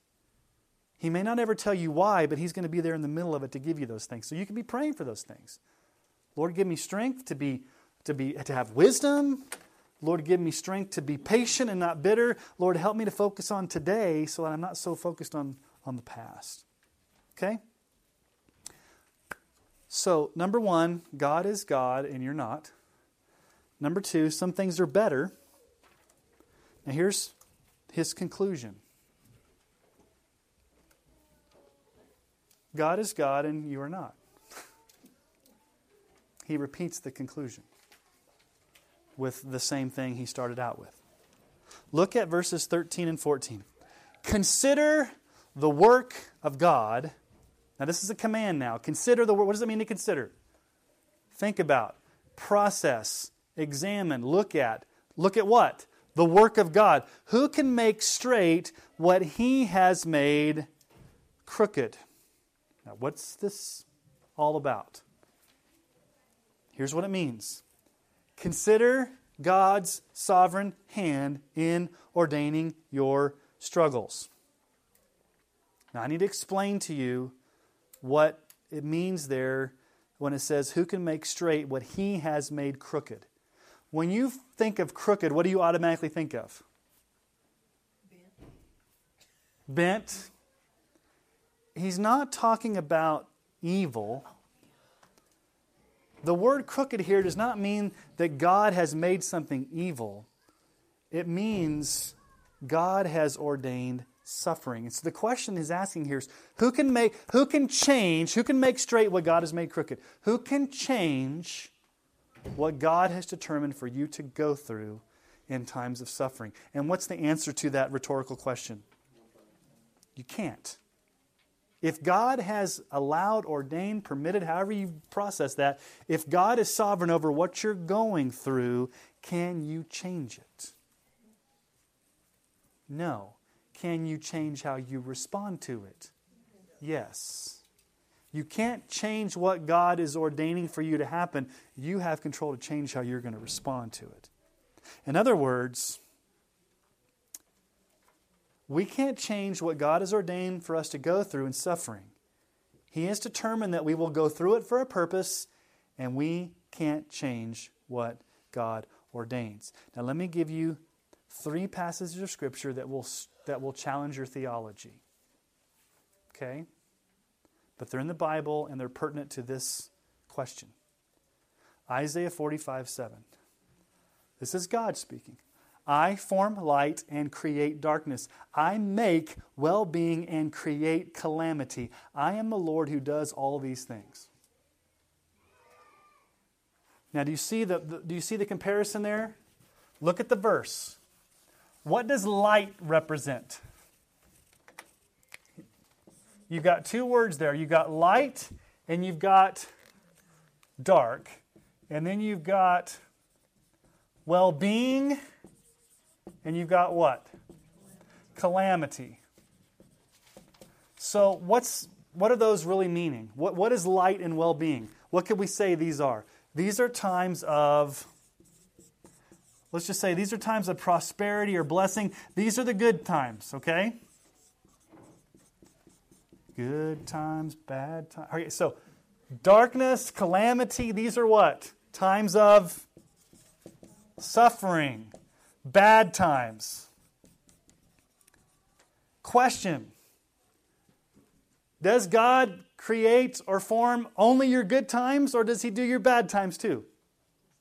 He may not ever tell you why, but He's going to be there in the middle of it to give you those things. So you can be praying for those things. Lord, give me strength to be to be to have wisdom. Lord, give me strength to be patient and not bitter. Lord, help me to focus on today so that I'm not so focused on, on the past. Okay? So, number one, God is God and you're not. Number two, some things are better. Now, here's his conclusion God is God and you are not. he repeats the conclusion with the same thing he started out with. Look at verses 13 and 14. Consider the work of God. Now, this is a command now. Consider the word. What does it mean to consider? Think about, process, examine, look at. Look at what? The work of God. Who can make straight what he has made crooked? Now, what's this all about? Here's what it means Consider God's sovereign hand in ordaining your struggles. Now, I need to explain to you what it means there when it says, Who can make straight what he has made crooked? When you think of crooked, what do you automatically think of? Bent. Bent. He's not talking about evil. The word crooked here does not mean that God has made something evil. It means God has ordained suffering. And so the question he's asking here is who can make who can change, who can make straight what God has made crooked? Who can change what God has determined for you to go through in times of suffering? And what's the answer to that rhetorical question? You can't. If God has allowed, ordained, permitted, however you process that, if God is sovereign over what you're going through, can you change it? No. Can you change how you respond to it? Yes. You can't change what God is ordaining for you to happen. You have control to change how you're going to respond to it. In other words, we can't change what God has ordained for us to go through in suffering. He has determined that we will go through it for a purpose, and we can't change what God ordains. Now, let me give you three passages of Scripture that will, that will challenge your theology. Okay? But they're in the Bible and they're pertinent to this question. Isaiah 45 7. This is God speaking. I form light and create darkness. I make well being and create calamity. I am the Lord who does all these things. Now, do you see the, do you see the comparison there? Look at the verse. What does light represent? You've got two words there. You've got light and you've got dark. And then you've got well being and you've got what? Calamity. So, what's, what are those really meaning? What, what is light and well being? What could we say these are? These are times of, let's just say, these are times of prosperity or blessing. These are the good times, okay? Good times, bad times. Okay, so darkness, calamity, these are what? Times of suffering bad times. Question Does God create or form only your good times, or does He do your bad times too?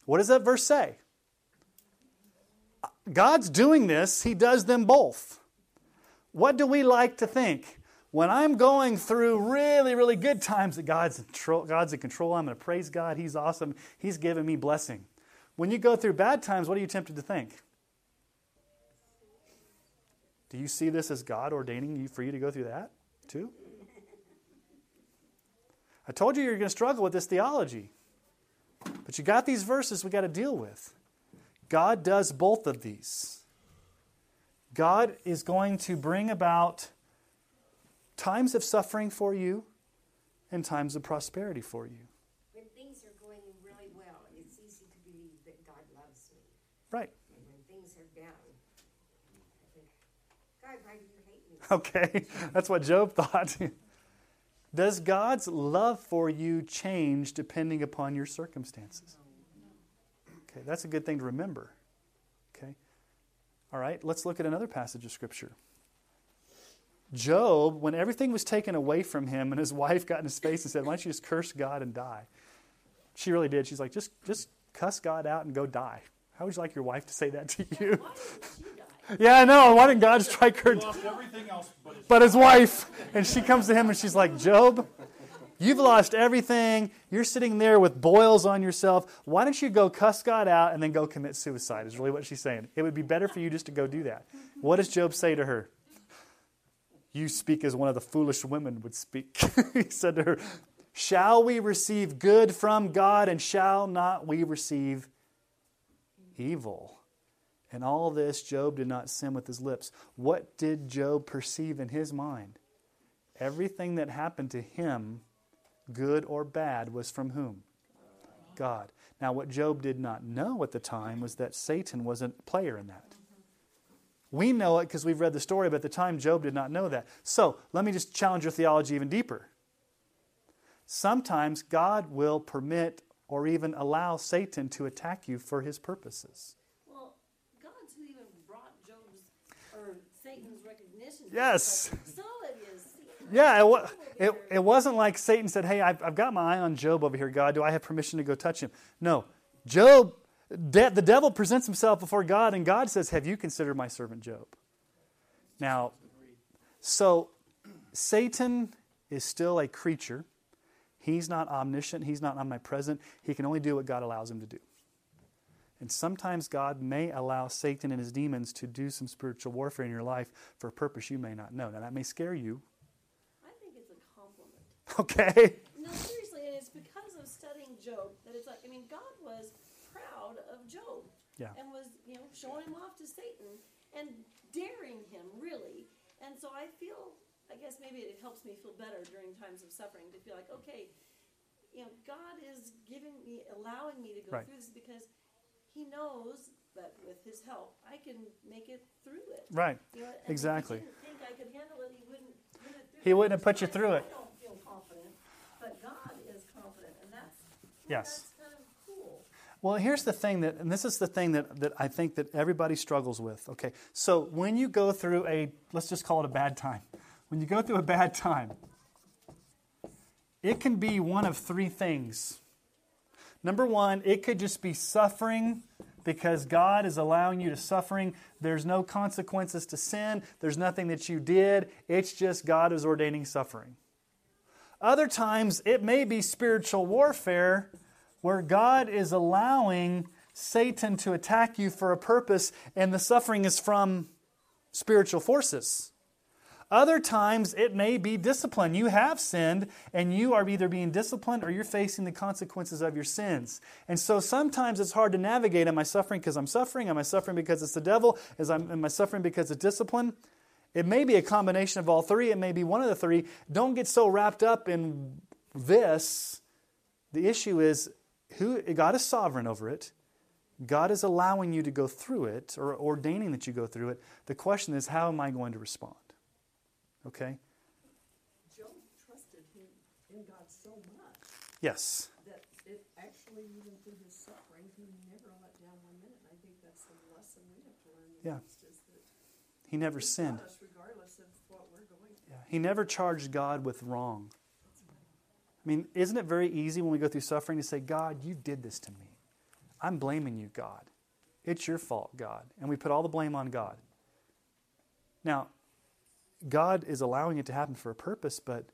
What does that verse say? God's doing this, He does them both. What do we like to think? When I'm going through really, really good times, that God's in control, God's in control. I'm going to praise God. He's awesome. He's given me blessing. When you go through bad times, what are you tempted to think? Do you see this as God ordaining you for you to go through that too? I told you you're going to struggle with this theology. But you got these verses we got to deal with. God does both of these. God is going to bring about times of suffering for you and times of prosperity for you. When things are going really well, it's easy to believe that God loves me. Right. And when things are down, I think, God, why do you hate me? Okay, that's what Job thought. Does God's love for you change depending upon your circumstances? Okay, that's a good thing to remember. Okay. All right, let's look at another passage of Scripture. Job, when everything was taken away from him and his wife got in his face and said, Why don't you just curse God and die? She really did. She's like, Just, just cuss God out and go die. How would you like your wife to say that to you? Why didn't she die? Yeah, I know. Why didn't God strike her? He lost everything else but his But his wife. And she comes to him and she's like, Job, you've lost everything. You're sitting there with boils on yourself. Why don't you go cuss God out and then go commit suicide? Is really what she's saying. It would be better for you just to go do that. What does Job say to her? You speak as one of the foolish women would speak. he said to her, Shall we receive good from God and shall not we receive evil? And all this, Job did not sin with his lips. What did Job perceive in his mind? Everything that happened to him, good or bad, was from whom? God. Now, what Job did not know at the time was that Satan was a player in that. We know it because we've read the story, but at the time, Job did not know that. So, let me just challenge your theology even deeper. Sometimes God will permit or even allow Satan to attack you for his purposes. Well, God's who even brought Job's or Satan's recognition. Yes. Like, so it is. See, Yeah, it, it, it wasn't like Satan said, Hey, I've, I've got my eye on Job over here, God. Do I have permission to go touch him? No. Job, de- the devil presents himself before God, and God says, Have you considered my servant Job? Now, so Satan is still a creature. He's not omniscient, he's not omnipresent. He can only do what God allows him to do. And sometimes God may allow Satan and his demons to do some spiritual warfare in your life for a purpose you may not know. Now, that may scare you, I think it's a compliment. okay? No, seriously, and it's because of studying Job that it's like, I mean, God was proud of Job. Yeah. And was, you know, showing him off to Satan and daring him, really. And so I feel, I guess maybe it helps me feel better during times of suffering to feel like, okay, you know, God is giving me, allowing me to go Right. through this because He knows that with His help, I can make it through it. Right. You know, Exactly. If he didn't think I could handle it, He wouldn't it He wouldn't have put you through it. I don't feel confident, but God is confident, and that's Yes. kind of cool. Well, here's the thing that, and this is the thing that, that I think that everybody struggles with. Okay, so when you go through a, let's just call it a bad time. When you go through a bad time, it can be one of three things. Number one, it could just be suffering because God is allowing you to suffering. There's no consequences to sin. There's nothing that you did. It's just God is ordaining suffering. Other times, it may be spiritual warfare where God is allowing Satan to attack you for a purpose, and the suffering is from spiritual forces. Other times, it may be discipline. You have sinned, and you are either being disciplined or you're facing the consequences of your sins. And so sometimes it's hard to navigate. Am I suffering because I'm suffering? Am I suffering because it's the devil? Is I'm, am I suffering because of discipline? It may be a combination of all three. It may be one of the three. Don't get so wrapped up in this. The issue is who God is sovereign over it. God is allowing you to go through it or ordaining that you go through it. The question is, how am I going to respond? Okay? Job trusted him in God so much Yes. that it actually, even through his suffering, he never let down one minute. And I think that's the lesson we have to learn Yeah. is that He never sinned. got us regardless of what we're going through. He never charged God with wrong. I mean, isn't it very easy when we go through suffering to say, God, you did this to me. I'm blaming you, God. It's your fault, God. And we put all the blame on God. Now, God is allowing it to happen for a purpose, but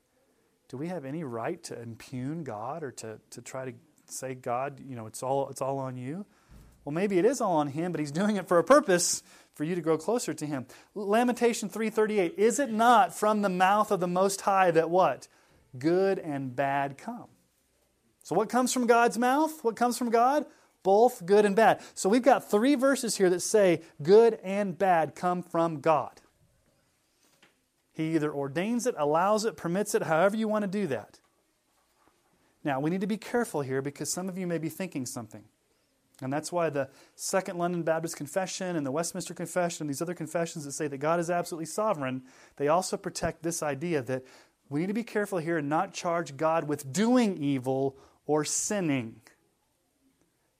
do we have any right to impugn God or to, to try to say, God, you know, it's all, it's all on you? Well, maybe it is all on him, but he's doing it for a purpose for you to grow closer to him. Lamentation 3:38 Is it not from the mouth of the most high that what? Good and bad come. So what comes from God's mouth? What comes from God? Both good and bad. So we've got three verses here that say good and bad come from God. He either ordains it, allows it, permits it, however you want to do that. Now, we need to be careful here because some of you may be thinking something. And that's why the Second London Baptist Confession and the Westminster Confession and these other confessions that say that God is absolutely sovereign, they also protect this idea that We need to be careful here and not charge God with doing evil or sinning.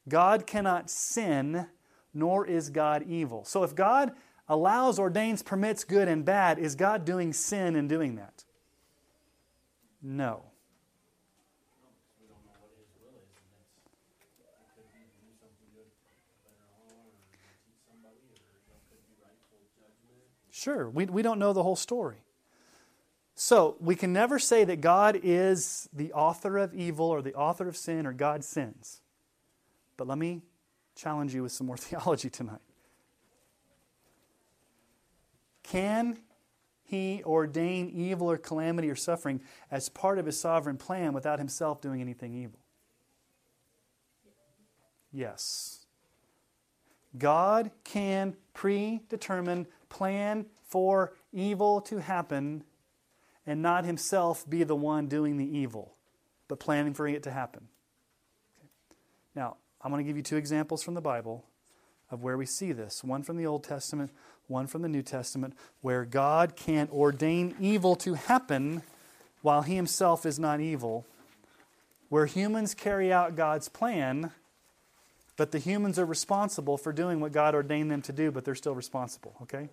God cannot sin, nor is God evil. So if God allows, ordains, permits good and bad, is God doing sin in doing that? No. Sure, we, we don't know the whole story. So we can never say that God is the author of evil or the author of sin or God sins. But let me challenge you with some more theology tonight. Can he ordain evil or calamity or suffering as part of his sovereign plan without himself doing anything evil? Yes. God can predetermine, plan for evil to happen and not himself be the one doing the evil, but planning for it to happen. Okay. Now, I'm going to give you two examples from the Bible of where we see this one from the Old Testament, one from the New Testament, where God can't ordain evil to happen while he himself is not evil, where humans carry out God's plan. But the humans are responsible for doing what God ordained them to do, but they're still responsible, okay?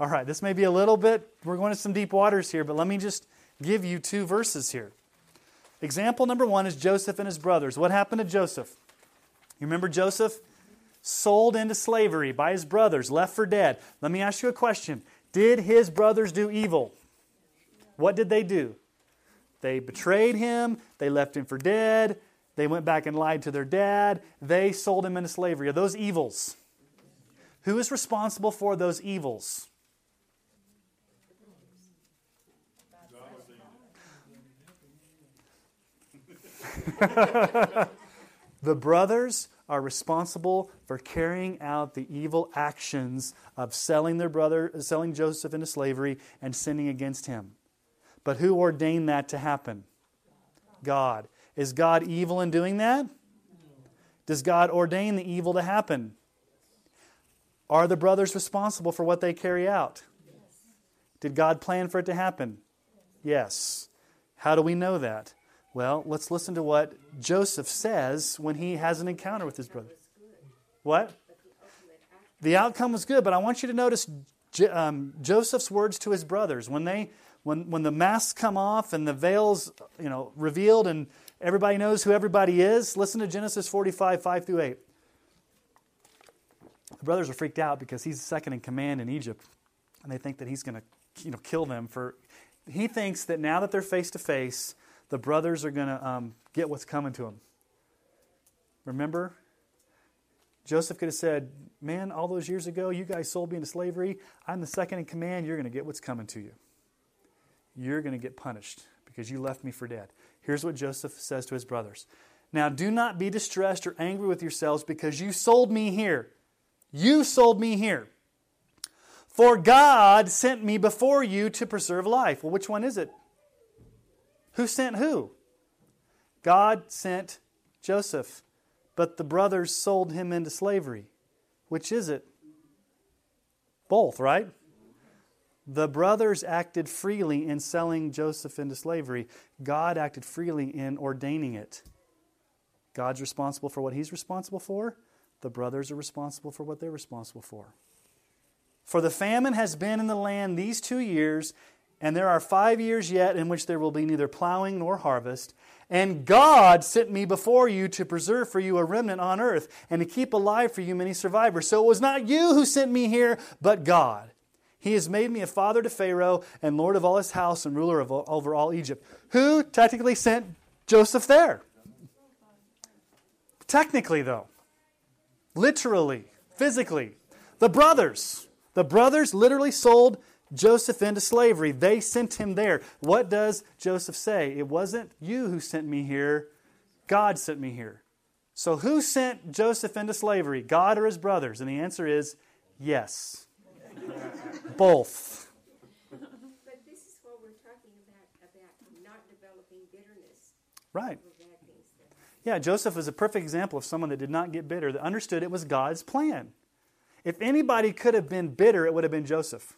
All right, this may be a little bit, we're going to some deep waters here, but let me just give you two verses here. Example number one is Joseph and his brothers. What happened to Joseph? You remember Joseph? Sold into slavery by his brothers, left for dead. Let me ask you a question Did his brothers do evil? What did they do? They betrayed him, they left him for dead, they went back and lied to their dad, they sold him into slavery. Are those evils? Who is responsible for those evils? the brothers are responsible for carrying out the evil actions of selling their brother, selling Joseph into slavery and sinning against him. But who ordained that to happen? God. Is God evil in doing that? Does God ordain the evil to happen? Are the brothers responsible for what they carry out? Did God plan for it to happen? Yes. How do we know that? Well, let's listen to what Joseph says when he has an encounter with his brother. What? The outcome was good, but I want you to notice um, Joseph's words to his brothers when they when when the masks come off and the veils you know revealed and everybody knows who everybody is. Listen to Genesis 45 5 through 8. The brothers are freaked out because he's second in command in Egypt, and they think that he's going to you know kill them for. He thinks that now that they're face to face, the brothers are going to um, get what's coming to them. Remember? Joseph could have said, Man, all those years ago, you guys sold me into slavery. I'm the second in command. You're going to get what's coming to you. You're going to get punished because you left me for dead. Here's what Joseph says to his brothers Now, do not be distressed or angry with yourselves because you sold me here. You sold me here. For God sent me before you to preserve life. Well, which one is it? Who sent who? God sent Joseph, but the brothers sold him into slavery. Which is it? Both, right? The brothers acted freely in selling Joseph into slavery. God acted freely in ordaining it. God's responsible for what he's responsible for. The brothers are responsible for what they're responsible for. For the famine has been in the land these two years, and there are five years yet in which there will be neither plowing nor harvest. And God sent me before you to preserve for you a remnant on earth and to keep alive for you many survivors. So it was not you who sent me here, but God. He has made me a father to Pharaoh and lord of all his house and ruler of, over all Egypt. Who technically sent Joseph there? Technically, though. Literally, physically. The brothers. The brothers literally sold Joseph into slavery. They sent him there. What does Joseph say? It wasn't you who sent me here, God sent me here. So, who sent Joseph into slavery, God or his brothers? And the answer is yes. Both. But this is what we're talking about, about not developing bitterness. Right. over bad things that- Yeah, Joseph is a perfect example of someone that did not get bitter, that understood it was God's plan. If anybody could have been bitter, it would have been Joseph.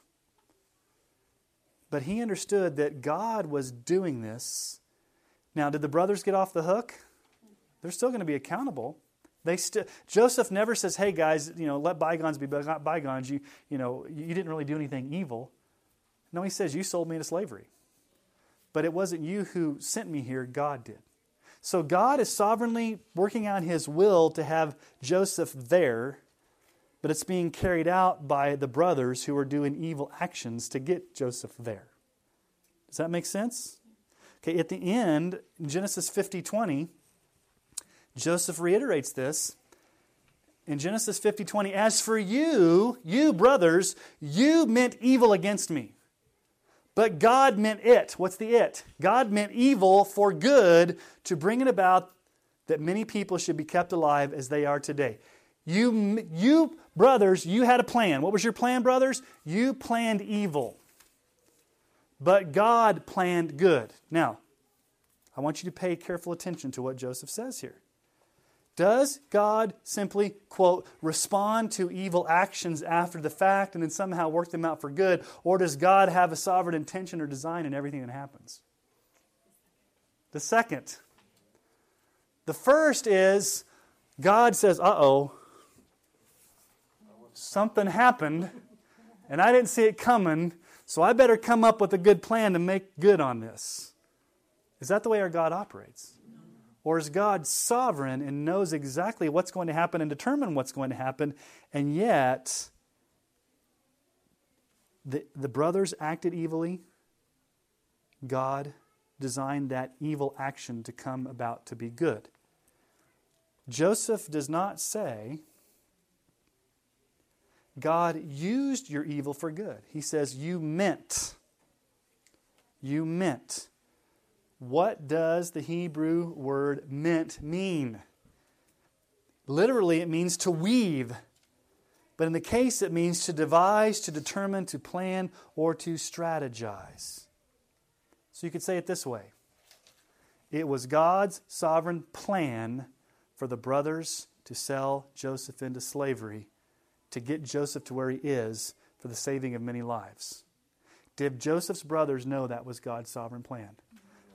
But he understood that God was doing this. Now, did the brothers get off the hook? They're still going to be accountable. They still Joseph never says, "Hey guys, you know, let bygones be bygones. You, you know, you didn't really do anything evil." No, he says, "You sold me into slavery." But it wasn't you who sent me here, God did. So God is sovereignly working out his will to have Joseph there, but it's being carried out by the brothers who are doing evil actions to get Joseph there. Does that make sense? Okay, at the end, Genesis 50 20, Joseph reiterates this. In Genesis 50 20, as for you, you brothers, you meant evil against me. But God meant it. What's the it? God meant evil for good to bring it about that many people should be kept alive as they are today. You, you brothers, you had a plan. What was your plan, brothers? You planned evil. But God planned good. Now, I want you to pay careful attention to what Joseph says here. Does God simply, quote, respond to evil actions after the fact and then somehow work them out for good? Or does God have a sovereign intention or design in everything that happens? The second. The first is God says, uh oh, something happened and I didn't see it coming, so I better come up with a good plan to make good on this. Is that the way our God operates? Or is God sovereign and knows exactly what's going to happen and determine what's going to happen, and yet the, the brothers acted evilly? God designed that evil action to come about to be good. Joseph does not say, God used your evil for good. He says, You meant. You meant. What does the Hebrew word meant mean? Literally, it means to weave. But in the case, it means to devise, to determine, to plan, or to strategize. So you could say it this way It was God's sovereign plan for the brothers to sell Joseph into slavery, to get Joseph to where he is for the saving of many lives. Did Joseph's brothers know that was God's sovereign plan?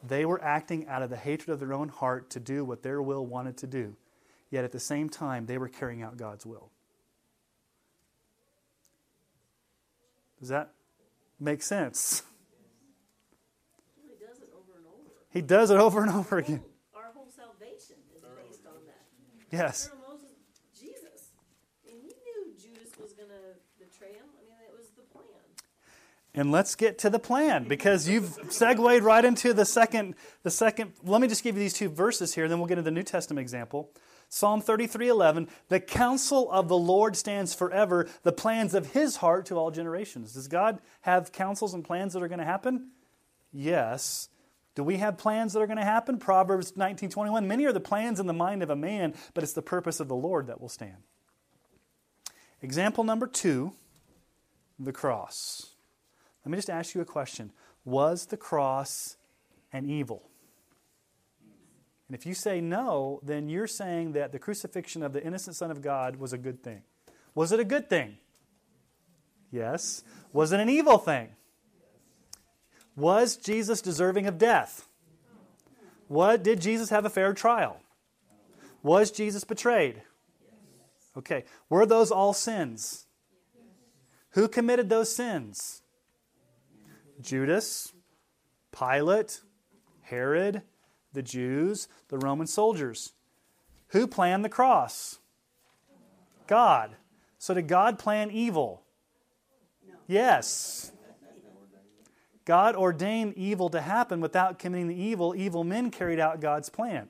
They were acting out of the hatred of their own heart to do what their will wanted to do. Yet at the same time, they were carrying out God's will. Does that make sense? He does it over and over. He does it over and over again. Our whole salvation is based on that. Yes. Pharaoh Moses, Jesus. I mean, he knew Judas was going to betray him. I mean, it was the plan. And let's get to the plan because you've segued right into the second the second let me just give you these two verses here then we'll get into the New Testament example. Psalm 33:11 The counsel of the Lord stands forever the plans of his heart to all generations. Does God have counsels and plans that are going to happen? Yes. Do we have plans that are going to happen? Proverbs 19:21 Many are the plans in the mind of a man but it's the purpose of the Lord that will stand. Example number 2 the cross. Let me just ask you a question. Was the cross an evil? And if you say no, then you're saying that the crucifixion of the innocent Son of God was a good thing. Was it a good thing? Yes. Was it an evil thing? Was Jesus deserving of death? What did Jesus have a fair trial? Was Jesus betrayed? Okay. Were those all sins? Who committed those sins? Judas, Pilate, Herod, the Jews, the Roman soldiers. Who planned the cross? God. So did God plan evil? Yes. God ordained evil to happen without committing the evil. Evil men carried out God's plan.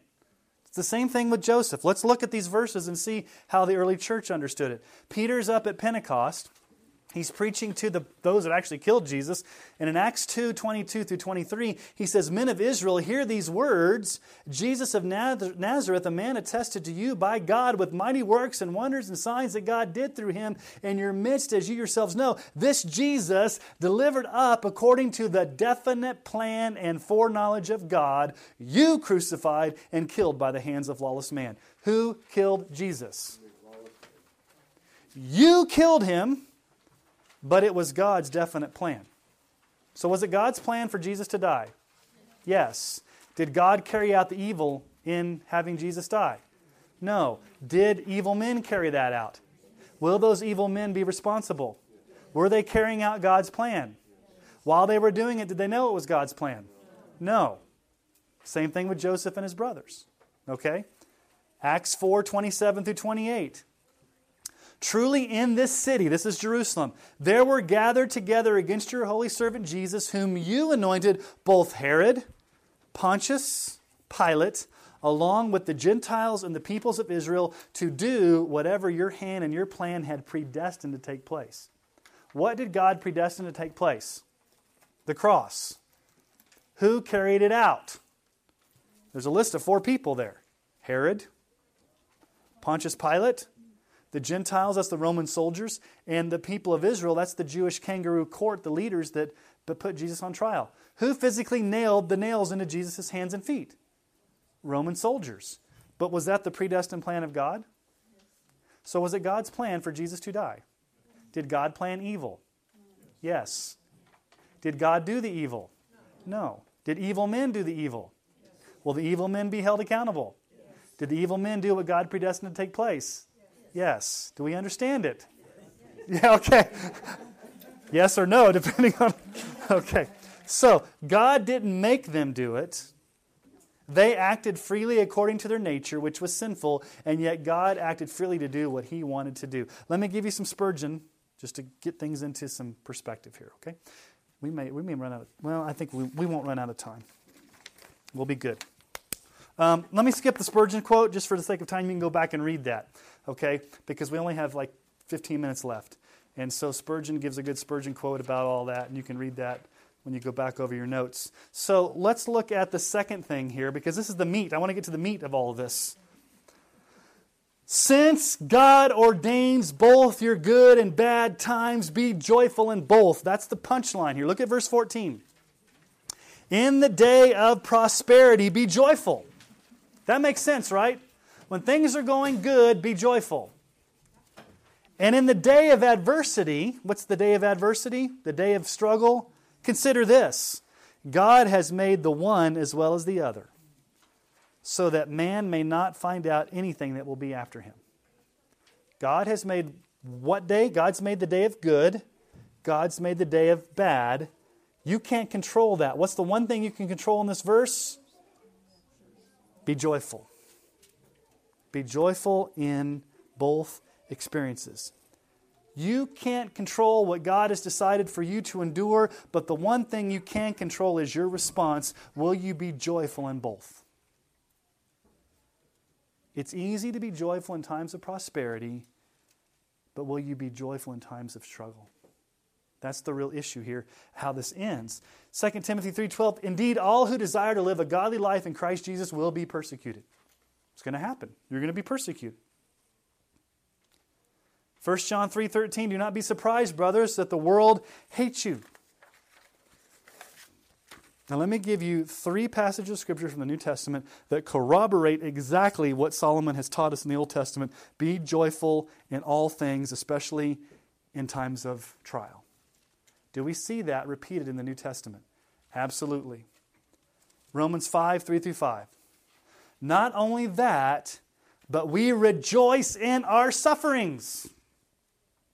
It's the same thing with Joseph. Let's look at these verses and see how the early church understood it. Peter's up at Pentecost. He's preaching to the, those that actually killed Jesus. And in Acts 2 22 through 23, he says, Men of Israel, hear these words Jesus of Nazareth, a man attested to you by God with mighty works and wonders and signs that God did through him in your midst, as you yourselves know. This Jesus, delivered up according to the definite plan and foreknowledge of God, you crucified and killed by the hands of lawless man. Who killed Jesus? You killed him but it was God's definite plan. So, was it God's plan for Jesus to die? Yes. Did God carry out the evil in having Jesus die? No. Did evil men carry that out? Will those evil men be responsible? Were they carrying out God's plan? While they were doing it, did they know it was God's plan? No. Same thing with Joseph and his brothers. Okay? Acts 4 27 through 28. Truly in this city, this is Jerusalem, there were gathered together against your holy servant Jesus, whom you anointed, both Herod, Pontius, Pilate, along with the Gentiles and the peoples of Israel, to do whatever your hand and your plan had predestined to take place. What did God predestine to take place? The cross. Who carried it out? There's a list of four people there Herod, Pontius Pilate, the Gentiles, that's the Roman soldiers, and the people of Israel, that's the Jewish kangaroo court, the leaders that put Jesus on trial. Who physically nailed the nails into Jesus' hands and feet? Roman soldiers. But was that the predestined plan of God? So was it God's plan for Jesus to die? Did God plan evil? Yes. Did God do the evil? No. Did evil men do the evil? Will the evil men be held accountable? Did the evil men do what God predestined to take place? Yes. Do we understand it? Yeah, okay. yes or no, depending on. Okay. So, God didn't make them do it. They acted freely according to their nature, which was sinful, and yet God acted freely to do what He wanted to do. Let me give you some Spurgeon just to get things into some perspective here, okay? We may, we may run out of, well, I think we, we won't run out of time. We'll be good. Um, let me skip the Spurgeon quote just for the sake of time. You can go back and read that, okay? Because we only have like 15 minutes left. And so Spurgeon gives a good Spurgeon quote about all that, and you can read that when you go back over your notes. So let's look at the second thing here because this is the meat. I want to get to the meat of all of this. Since God ordains both your good and bad times, be joyful in both. That's the punchline here. Look at verse 14. In the day of prosperity, be joyful. That makes sense, right? When things are going good, be joyful. And in the day of adversity, what's the day of adversity? The day of struggle? Consider this God has made the one as well as the other, so that man may not find out anything that will be after him. God has made what day? God's made the day of good, God's made the day of bad. You can't control that. What's the one thing you can control in this verse? Be joyful. Be joyful in both experiences. You can't control what God has decided for you to endure, but the one thing you can control is your response. Will you be joyful in both? It's easy to be joyful in times of prosperity, but will you be joyful in times of struggle? That's the real issue here, how this ends. 2 Timothy 3:12 Indeed all who desire to live a godly life in Christ Jesus will be persecuted. It's going to happen. You're going to be persecuted. 1 John 3:13 Do not be surprised, brothers, that the world hates you. Now let me give you three passages of scripture from the New Testament that corroborate exactly what Solomon has taught us in the Old Testament. Be joyful in all things, especially in times of trial. Do we see that repeated in the New Testament? Absolutely. Romans 5, 3 through 5. Not only that, but we rejoice in our sufferings.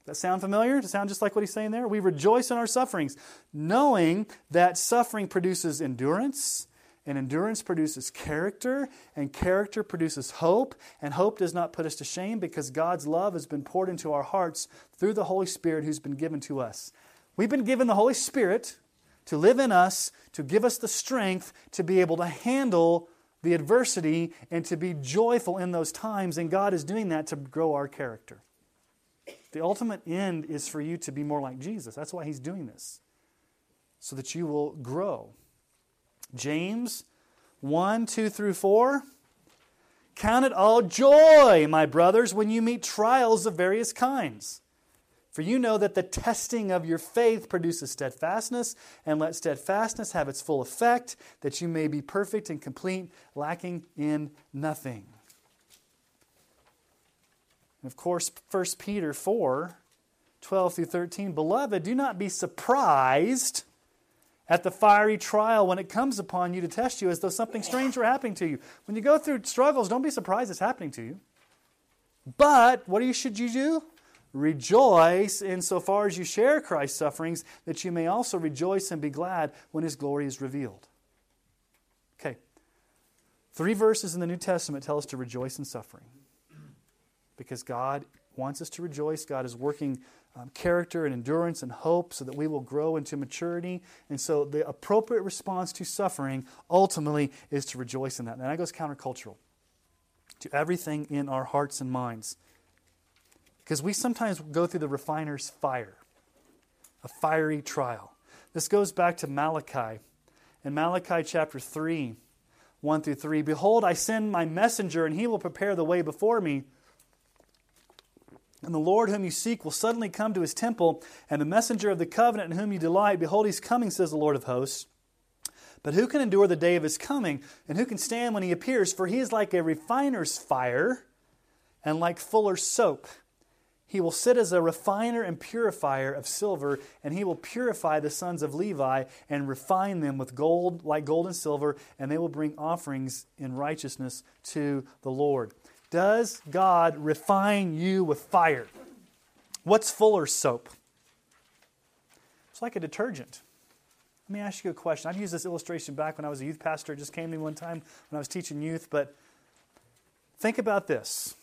That sound familiar? Does it sound just like what he's saying there? We rejoice in our sufferings, knowing that suffering produces endurance, and endurance produces character, and character produces hope, and hope does not put us to shame because God's love has been poured into our hearts through the Holy Spirit who's been given to us. We've been given the Holy Spirit to live in us, to give us the strength to be able to handle the adversity and to be joyful in those times. And God is doing that to grow our character. The ultimate end is for you to be more like Jesus. That's why He's doing this, so that you will grow. James 1 2 through 4. Count it all joy, my brothers, when you meet trials of various kinds for you know that the testing of your faith produces steadfastness, and let steadfastness have its full effect, that you may be perfect and complete, lacking in nothing. And of course, 1 Peter 4 12 through 13. Beloved, do not be surprised at the fiery trial when it comes upon you to test you as though something strange were happening to you. When you go through struggles, don't be surprised it's happening to you. But what should you do? Rejoice insofar as you share Christ's sufferings, that you may also rejoice and be glad when his glory is revealed. Okay. Three verses in the New Testament tell us to rejoice in suffering. Because God wants us to rejoice. God is working um, character and endurance and hope so that we will grow into maturity. And so the appropriate response to suffering ultimately is to rejoice in that. And that goes countercultural to everything in our hearts and minds. Because we sometimes go through the refiner's fire, a fiery trial. This goes back to Malachi. In Malachi chapter 3, 1 through 3, Behold, I send my messenger, and he will prepare the way before me. And the Lord whom you seek will suddenly come to his temple, and the messenger of the covenant in whom you delight, behold, he's coming, says the Lord of hosts. But who can endure the day of his coming, and who can stand when he appears? For he is like a refiner's fire, and like fuller's soap. He will sit as a refiner and purifier of silver, and he will purify the sons of Levi and refine them with gold, like gold and silver, and they will bring offerings in righteousness to the Lord. Does God refine you with fire? What's Fuller's soap? It's like a detergent. Let me ask you a question. I've used this illustration back when I was a youth pastor. It just came to me one time when I was teaching youth, but think about this.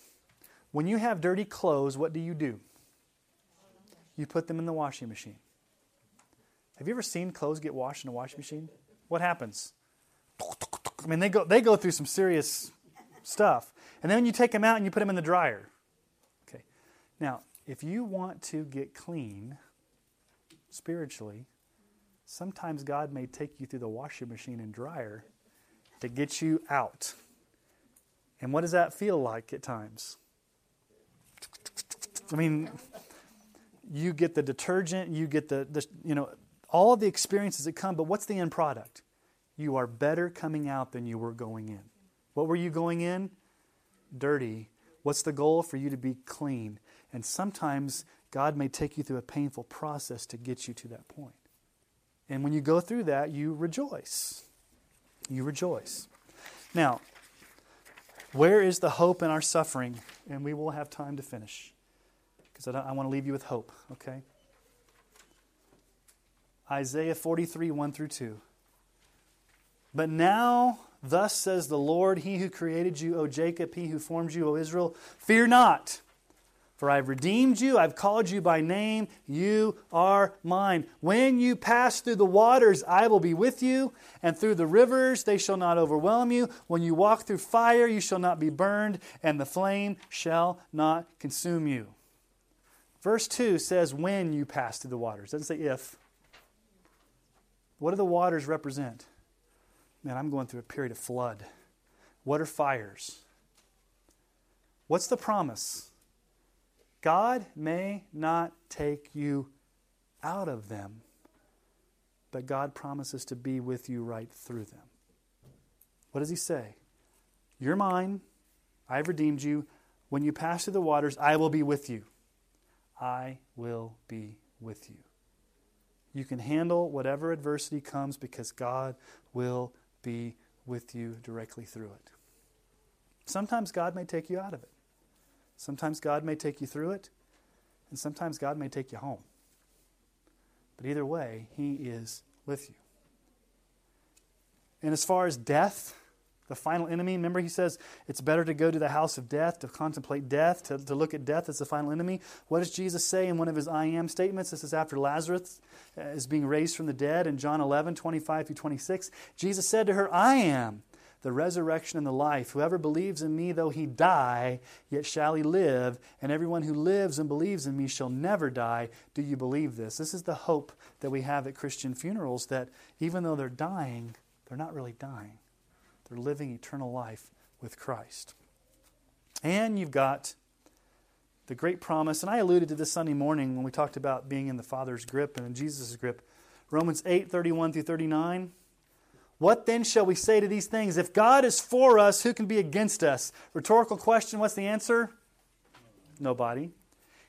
When you have dirty clothes, what do you do? You put them in the washing machine. Have you ever seen clothes get washed in a washing machine? What happens? I mean, they go, they go through some serious stuff. And then you take them out and you put them in the dryer. Okay. Now, if you want to get clean spiritually, sometimes God may take you through the washing machine and dryer to get you out. And what does that feel like at times? I mean, you get the detergent, you get the, the you know, all the experiences that come, but what's the end product? You are better coming out than you were going in. What were you going in? Dirty. What's the goal? For you to be clean. And sometimes God may take you through a painful process to get you to that point. And when you go through that, you rejoice. You rejoice. Now, where is the hope in our suffering? And we will have time to finish because I, I want to leave you with hope, okay? Isaiah 43, 1 through 2. But now, thus says the Lord, He who created you, O Jacob, He who formed you, O Israel, fear not. For I have redeemed you, I've called you by name, you are mine. When you pass through the waters, I will be with you, and through the rivers, they shall not overwhelm you. When you walk through fire, you shall not be burned, and the flame shall not consume you. Verse 2 says, When you pass through the waters. It doesn't say if. What do the waters represent? Man, I'm going through a period of flood. What are fires? What's the promise? God may not take you out of them, but God promises to be with you right through them. What does He say? You're mine. I've redeemed you. When you pass through the waters, I will be with you. I will be with you. You can handle whatever adversity comes because God will be with you directly through it. Sometimes God may take you out of it. Sometimes God may take you through it, and sometimes God may take you home. But either way, He is with you. And as far as death, the final enemy, remember he says it's better to go to the house of death, to contemplate death, to, to look at death as the final enemy. What does Jesus say in one of his I am statements? This is after Lazarus uh, is being raised from the dead in John 11, 25 through 26. Jesus said to her, I am the resurrection and the life. Whoever believes in me, though he die, yet shall he live. And everyone who lives and believes in me shall never die. Do you believe this? This is the hope that we have at Christian funerals that even though they're dying, they're not really dying. They're living eternal life with Christ. And you've got the great promise, and I alluded to this Sunday morning when we talked about being in the Father's grip and in Jesus' grip. Romans 8 31 through 39. What then shall we say to these things? If God is for us, who can be against us? Rhetorical question, what's the answer? Nobody.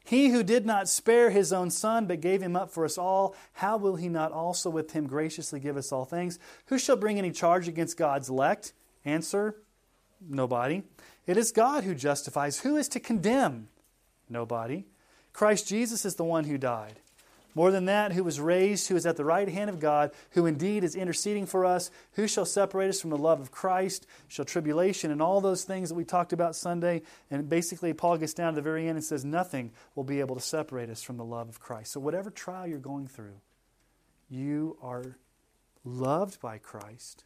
He who did not spare his own son, but gave him up for us all, how will he not also with him graciously give us all things? Who shall bring any charge against God's elect? Answer Nobody. It is God who justifies. Who is to condemn? Nobody. Christ Jesus is the one who died. More than that, who was raised, who is at the right hand of God, who indeed is interceding for us. Who shall separate us from the love of Christ? Shall tribulation and all those things that we talked about Sunday? And basically, Paul gets down to the very end and says, Nothing will be able to separate us from the love of Christ. So, whatever trial you're going through, you are loved by Christ.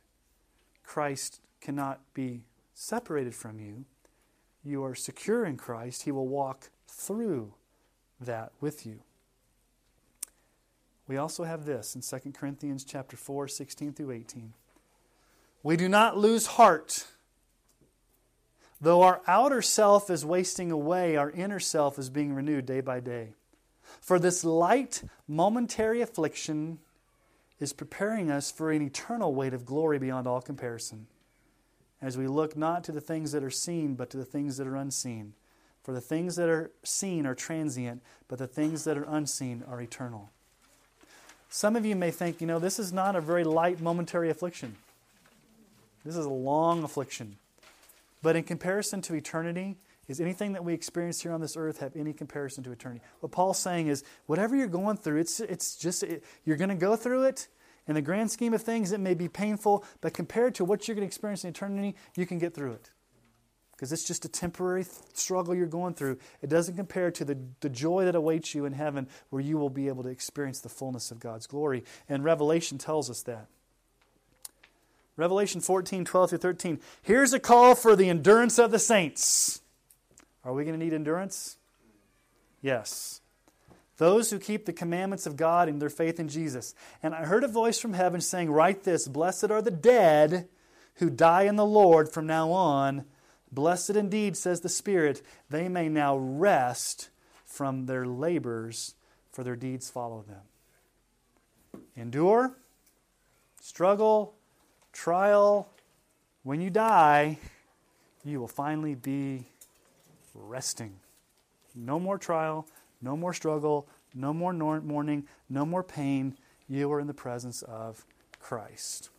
Christ cannot be separated from you. You are secure in Christ. He will walk through that with you. We also have this in 2 Corinthians chapter 4, 16 through 18. We do not lose heart. Though our outer self is wasting away, our inner self is being renewed day by day. For this light, momentary affliction is preparing us for an eternal weight of glory beyond all comparison. As we look not to the things that are seen, but to the things that are unseen. For the things that are seen are transient, but the things that are unseen are eternal. Some of you may think, you know, this is not a very light momentary affliction. This is a long affliction. But in comparison to eternity, is anything that we experience here on this earth have any comparison to eternity? What Paul's saying is, whatever you're going through, it's, it's just, it, you're going to go through it. In the grand scheme of things, it may be painful, but compared to what you're going to experience in eternity, you can get through it because it's just a temporary struggle you're going through. It doesn't compare to the, the joy that awaits you in heaven where you will be able to experience the fullness of God's glory. And Revelation tells us that. Revelation 14, 12 through 13. Here's a call for the endurance of the saints. Are we going to need endurance? Yes. Those who keep the commandments of God and their faith in Jesus. And I heard a voice from heaven saying, Write this Blessed are the dead who die in the Lord from now on. Blessed indeed, says the Spirit, they may now rest from their labors, for their deeds follow them. Endure, struggle, trial. When you die, you will finally be resting. No more trial, no more struggle, no more mourning, no more pain. You are in the presence of Christ.